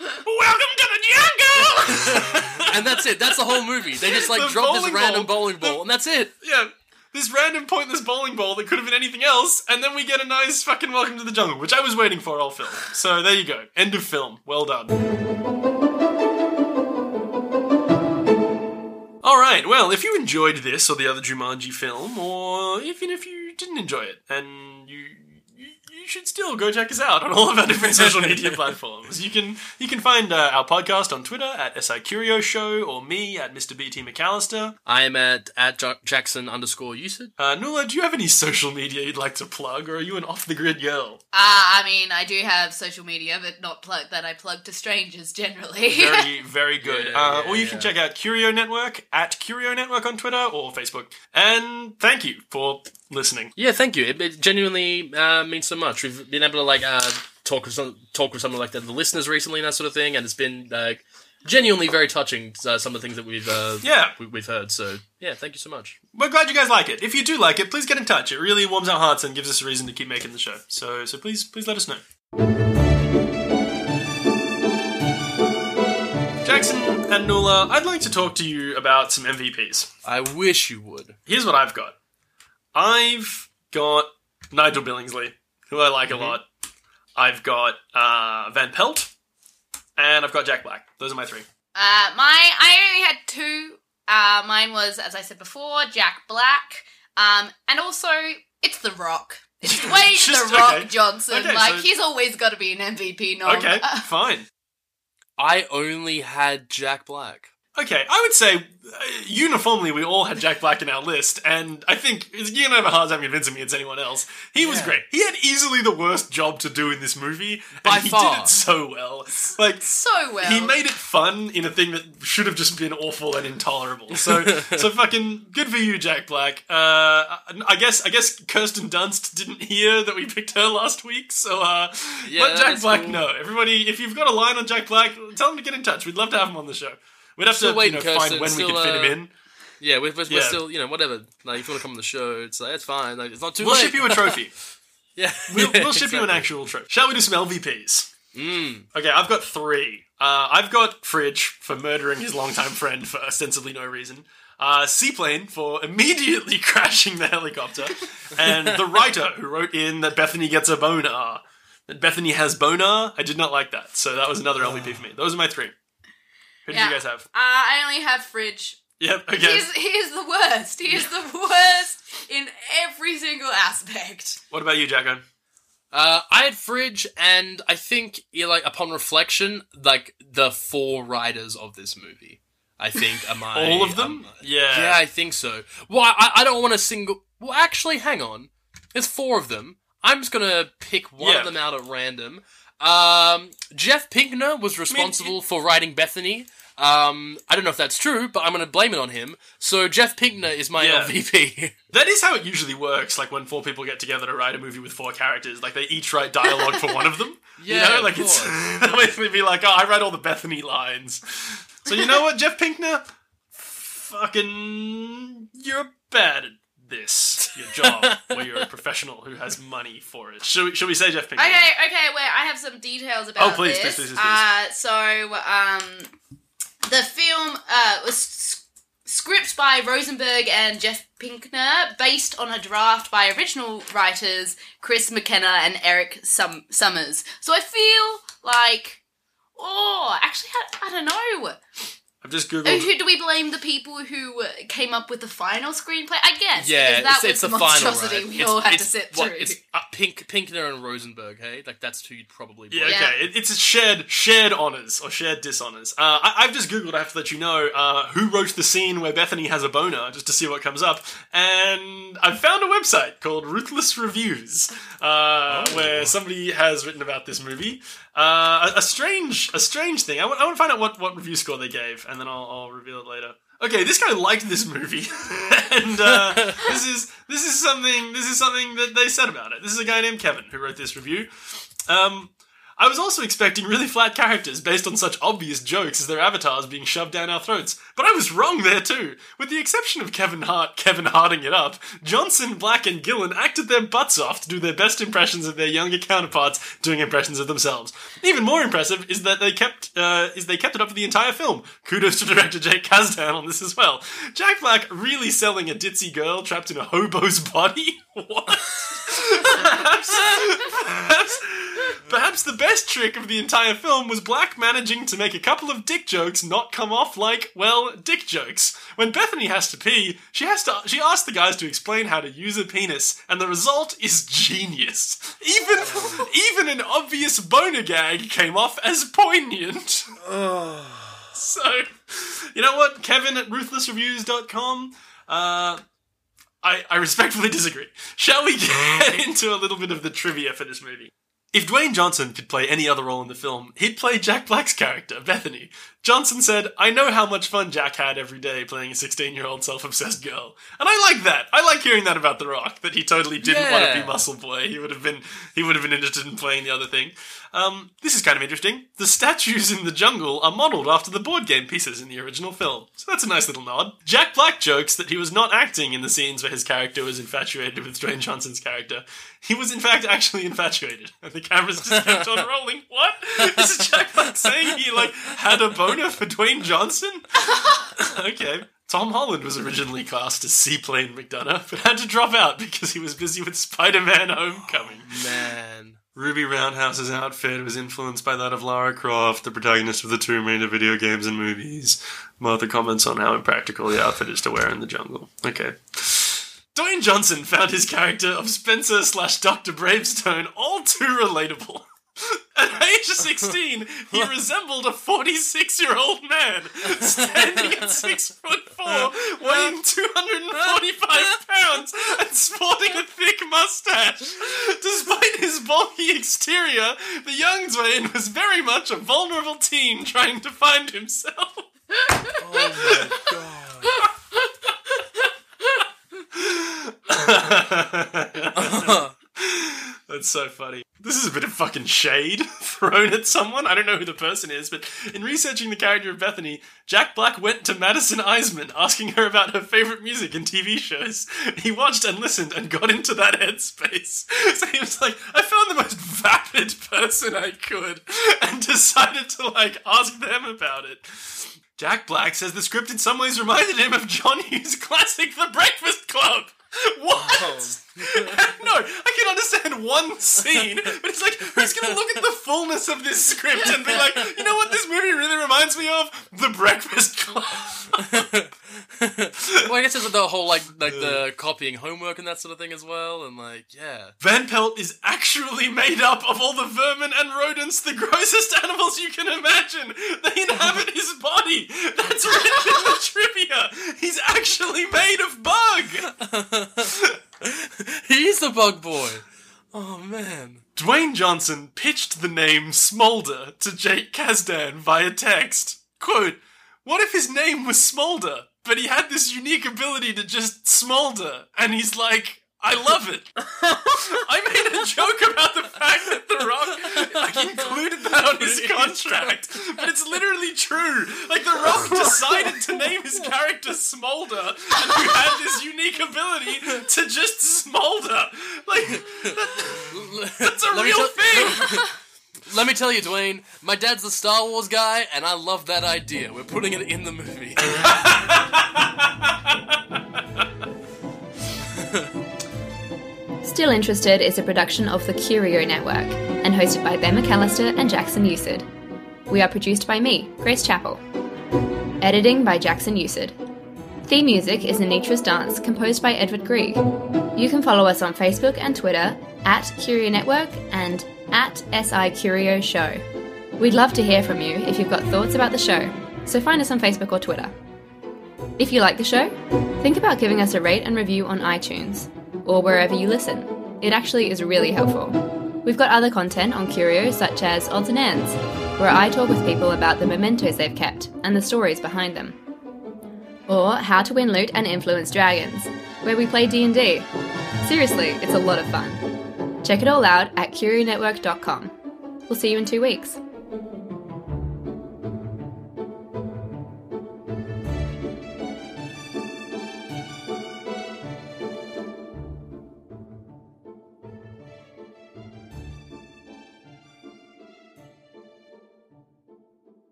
Welcome to the jungle. and that's it. That's the whole movie. They just like The drop this bowling random ball. bowling ball, and that's it. yeah. This random pointless bowling ball that could have been anything else, and then we get a nice fucking welcome to the jungle, which I was waiting for all film. So there you go. End of film. Well done. Alright, well, if you enjoyed this or the other Jumanji film, or even if you didn't enjoy it, and you should still go check us out on all of our different social media platforms. You can you can find uh, our podcast on Twitter at SI Curio Show or me at Mr. BT McAllister. I am at at Ja- Jackson underscore Usid. Uh, Nula, do you have any social media you'd like to plug, or are you an off the grid girl? Ah, I mean, I do have social media, but not plug that I plug to strangers generally. Very, very good. Yeah, uh, yeah, or you can check out Curio Network at Curio Network on Twitter or Facebook. And thank you for listening. Yeah, thank you. It, it genuinely uh, means so much. We've been able to like uh, talk with some talk with some of like the, the listeners recently and that sort of thing, and it's been like genuinely very touching. Uh, some of the things that we've uh, Yeah. we, we've heard. So yeah, thank you so much. We're glad you guys like it. If you do like it, please get in touch. It really warms our hearts and gives us a reason to keep making the show. So, so please, please let us know. Jackson and Nula, I'd like to talk to you about some MVPs. I wish you would. Here's what I've got. I've got Nigel Billingsley, who I like a lot. I've got uh, Van Pelt, and I've got Jack Black. Those are my three. Uh, my I only had two. Uh, mine was, as I said before, Jack Black. Um, and also it's The Rock. It's way Just- The Rock okay. Johnson. Okay, like so- he's always got to be an MVP nom. Okay, fine. I only had Jack Black. Okay, I would say uh, uniformly we all had Jack Black in our list, and I think you're gonna have a hard time convincing me it's anyone else. He was Yeah. great. He had easily the worst job to do in this movie, By and he far. did it so well. Like So well. he made it fun in a thing that should have just been awful and intolerable. So, so fucking good for you, Jack Black. Uh, I guess, I guess Kirsten Dunst didn't hear that we picked her last week. So, uh, Yeah, let Jack Black cool. know. Everybody, if you've got a line on Jack Black, tell him to get in touch. We'd love to have him on the show. We'd have Still to waiting, you know, find when we can fit him uh, in. Yeah, we're, we're, Yeah. we're still, you know, whatever. Like, if you want to come on the show, it's like, it's fine. Like, it's not too We'll late. ship you a trophy. yeah. We'll, Yeah, we'll ship you an actual trophy. Shall we do some LVPs? Mm. Okay, I've got three. Uh, I've got Fridge for murdering his longtime friend for ostensibly no reason. Uh, Seaplane for immediately crashing the helicopter. And the writer who wrote in that Bethany gets a boner. That Bethany has boner. I did not like that. So that was another LVP for me. Those are my three. Who did Yeah. you guys have? Uh, I only have Fridge. Yep, okay. He's, he is the worst. He is the worst in every single aspect. What about you, Jacko? Uh, I had Fridge, and I think, yeah, like, upon reflection, like, the four writers of this movie, I think, are my. All of them? um, yeah. yeah, I think so. Well, I, I don't want to single. Well, actually, hang on. There's four of them. I'm just gonna pick one Yeah. of them out at random. Um, Jeff Pinkner was responsible for writing Bethany. Um, I don't know if that's true, but I'm gonna blame it on him. So Jeff Pinkner is my Yeah. LVP. That is how it usually works. Like when four people get together to write a movie with four characters, like they each write dialogue for one of them. Yeah, you know, like it's course. they'll basically be like, "Oh, I write all the Bethany lines." So you know what, Jeff Pinkner, fucking, you're bad at this. Your job, where you're a professional who has money for it. Should we, should we say Jeff Pinkner? Okay, okay, wait. I have some details about Oh, please, this. please, please, please, please. Uh, so, um, the film uh, was s- script by Rosenberg and Jeff Pinkner, based on a draft by original writers Chris McKenna and Eric Sum- Sommers. So I feel like, oh, actually, I, I don't know. I've just Oh, googled. who do we blame the people who uh, came up with the final screenplay? I guess. Yeah, because that it's, was it's the the final, monstrosity right? we It's- all had to sit what, through. It's uh, Pink, Pinkner and Rosenberg, hey? Like, that's who you'd probably blame. Yeah, Yeah. okay. It, it's a shared shared honors or shared dishonors. Uh, I, I've just googled. I have to let you know uh, who wrote the scene where Bethany has a boner, just to see what comes up. And I found a website called Ruthless Reviews, uh, where somebody has written about this movie. Uh, a, a strange, a strange thing. I want, I want to find out what, what review score they gave, and then I'll, I'll reveal it later. Okay, this guy liked this movie, and uh, this is this is something this is something that they said about it. This is a guy named Kevin who wrote this review. Um, I was also expecting really flat characters based on such obvious jokes as their avatars being shoved down our throats, but I was wrong there too. With the exception of Kevin Hart, Kevin Harding it up, Johnson, Black, and Gillan acted their butts off to do their best impressions of their younger counterparts doing impressions of themselves. Even more impressive is that they kept uh, is they kept it up for the entire film. Kudos to director Jake Kasdan on this as well. Jack Black really selling a ditzy girl trapped in a hobo's body. What? perhaps, perhaps, perhaps the best trick of the entire film was Black managing to make a couple of dick jokes not come off like, well, dick jokes. When Bethany has to pee, she has to she asks the guys to explain how to use a penis, and the result is genius. Even even an obvious boner gag came off as poignant. So, you know what, Kevin at ruthlessreviews.com, uh, I, I respectfully disagree. Shall we get into a little bit of the trivia for this movie? If Dwayne Johnson could play any other role in the film, he'd play Jack Black's character, Bethany. Johnson said, I know how much fun Jack had every day playing a 16 year old self obsessed girl. And I like that. I like hearing that about The Rock, that he totally didn't want to be Muscle Boy. He would have been he would have been interested in playing the other thing. Um, this is kind of interesting. The statues in the jungle are modelled after the board game pieces in the original film. So that's a nice little nod. Jack Black jokes that he was not acting in the scenes where his character was infatuated with Dwayne Johnson's character. He was in fact actually infatuated. And the cameras just kept on rolling. What? This is Jack Black saying he like had a boner for Dwayne Johnson? okay. Tom Holland was originally cast as Seaplane McDonough, but had to drop out because he was busy with Spider-Man Homecoming. Man. Ruby Roundhouse's outfit was influenced by that of Lara Croft, the protagonist of the Tomb Raider video games and movies. Martha comments on how impractical the outfit is to wear in the jungle. Okay. Dwayne Johnson found his character of Spencer slash Dr. Bravestone all too relatable. At age 16, he resembled a 46 year old man, standing at 6 foot 4, weighing 245 pounds, and sporting a thick mustache. Despite his bulky exterior, the young Dwayne was very much a vulnerable teen trying to find himself. Oh That's so funny. This is a bit of fucking shade thrown at someone. I don't know who the person is, but in researching the character of Bethany, Jack Black went to Madison Iseman asking her about her favorite music and TV shows. He watched and listened and got into that headspace. So he was like, I found the most vapid person I could and decided to like ask them about it. Jack Black says the script in some ways reminded him of John Hughes' classic The Breakfast Club. What? Oh. no, I can understand one scene, but it's like, who's going to look at the fullness of this script and be like, you know what this movie really reminds me of? The Breakfast Club. well, I guess it's the whole like like the copying homework and that sort of thing as well, and like yeah. Van Pelt is actually made up of all the vermin and rodents, the grossest animals you can imagine. They inhabit his body. That's written in the trivia. He's actually made of bug. He's the bug boy. Oh man. Dwayne Johnson pitched the name Smolder to Jake Kasdan via text. Quote, What if his name was Smolder, but he had this unique ability to just smolder? And he's like, I love it. I made a joke about the fact that The Rock like included that on his contract, but it's literally true. Like The Rock decided to name his character Smolder, and who had this unique ability to just smolder. Like that- that's a Let real thing. Let me tell you, Dwayne, my dad's the Star Wars guy, and I love that idea. We're putting it in the movie. Still Interested is a production of the Curio Network and hosted by Ben McAllister and Jackson Usid. We are produced by me, Grace Chappell. Editing by Jackson Usid. Theme music is Anitra's Dance, composed by Edward Grieg. You can follow us on Facebook and Twitter at Curio Network and at SI Curio Show. We'd love to hear from you if you've got thoughts about the show, so find us on Facebook or Twitter. If you like the show, think about giving us a rate and review on iTunes or wherever you listen. It actually is really helpful. We've got other content on Curio, such as Odds and Ends, where I talk with people about the mementos they've kept and the stories behind them. Or How to Win Loot and Influence Dragons, where we play D&D. Seriously, it's a lot of fun. Check it all out at curionetwork.com. We'll see you in two weeks.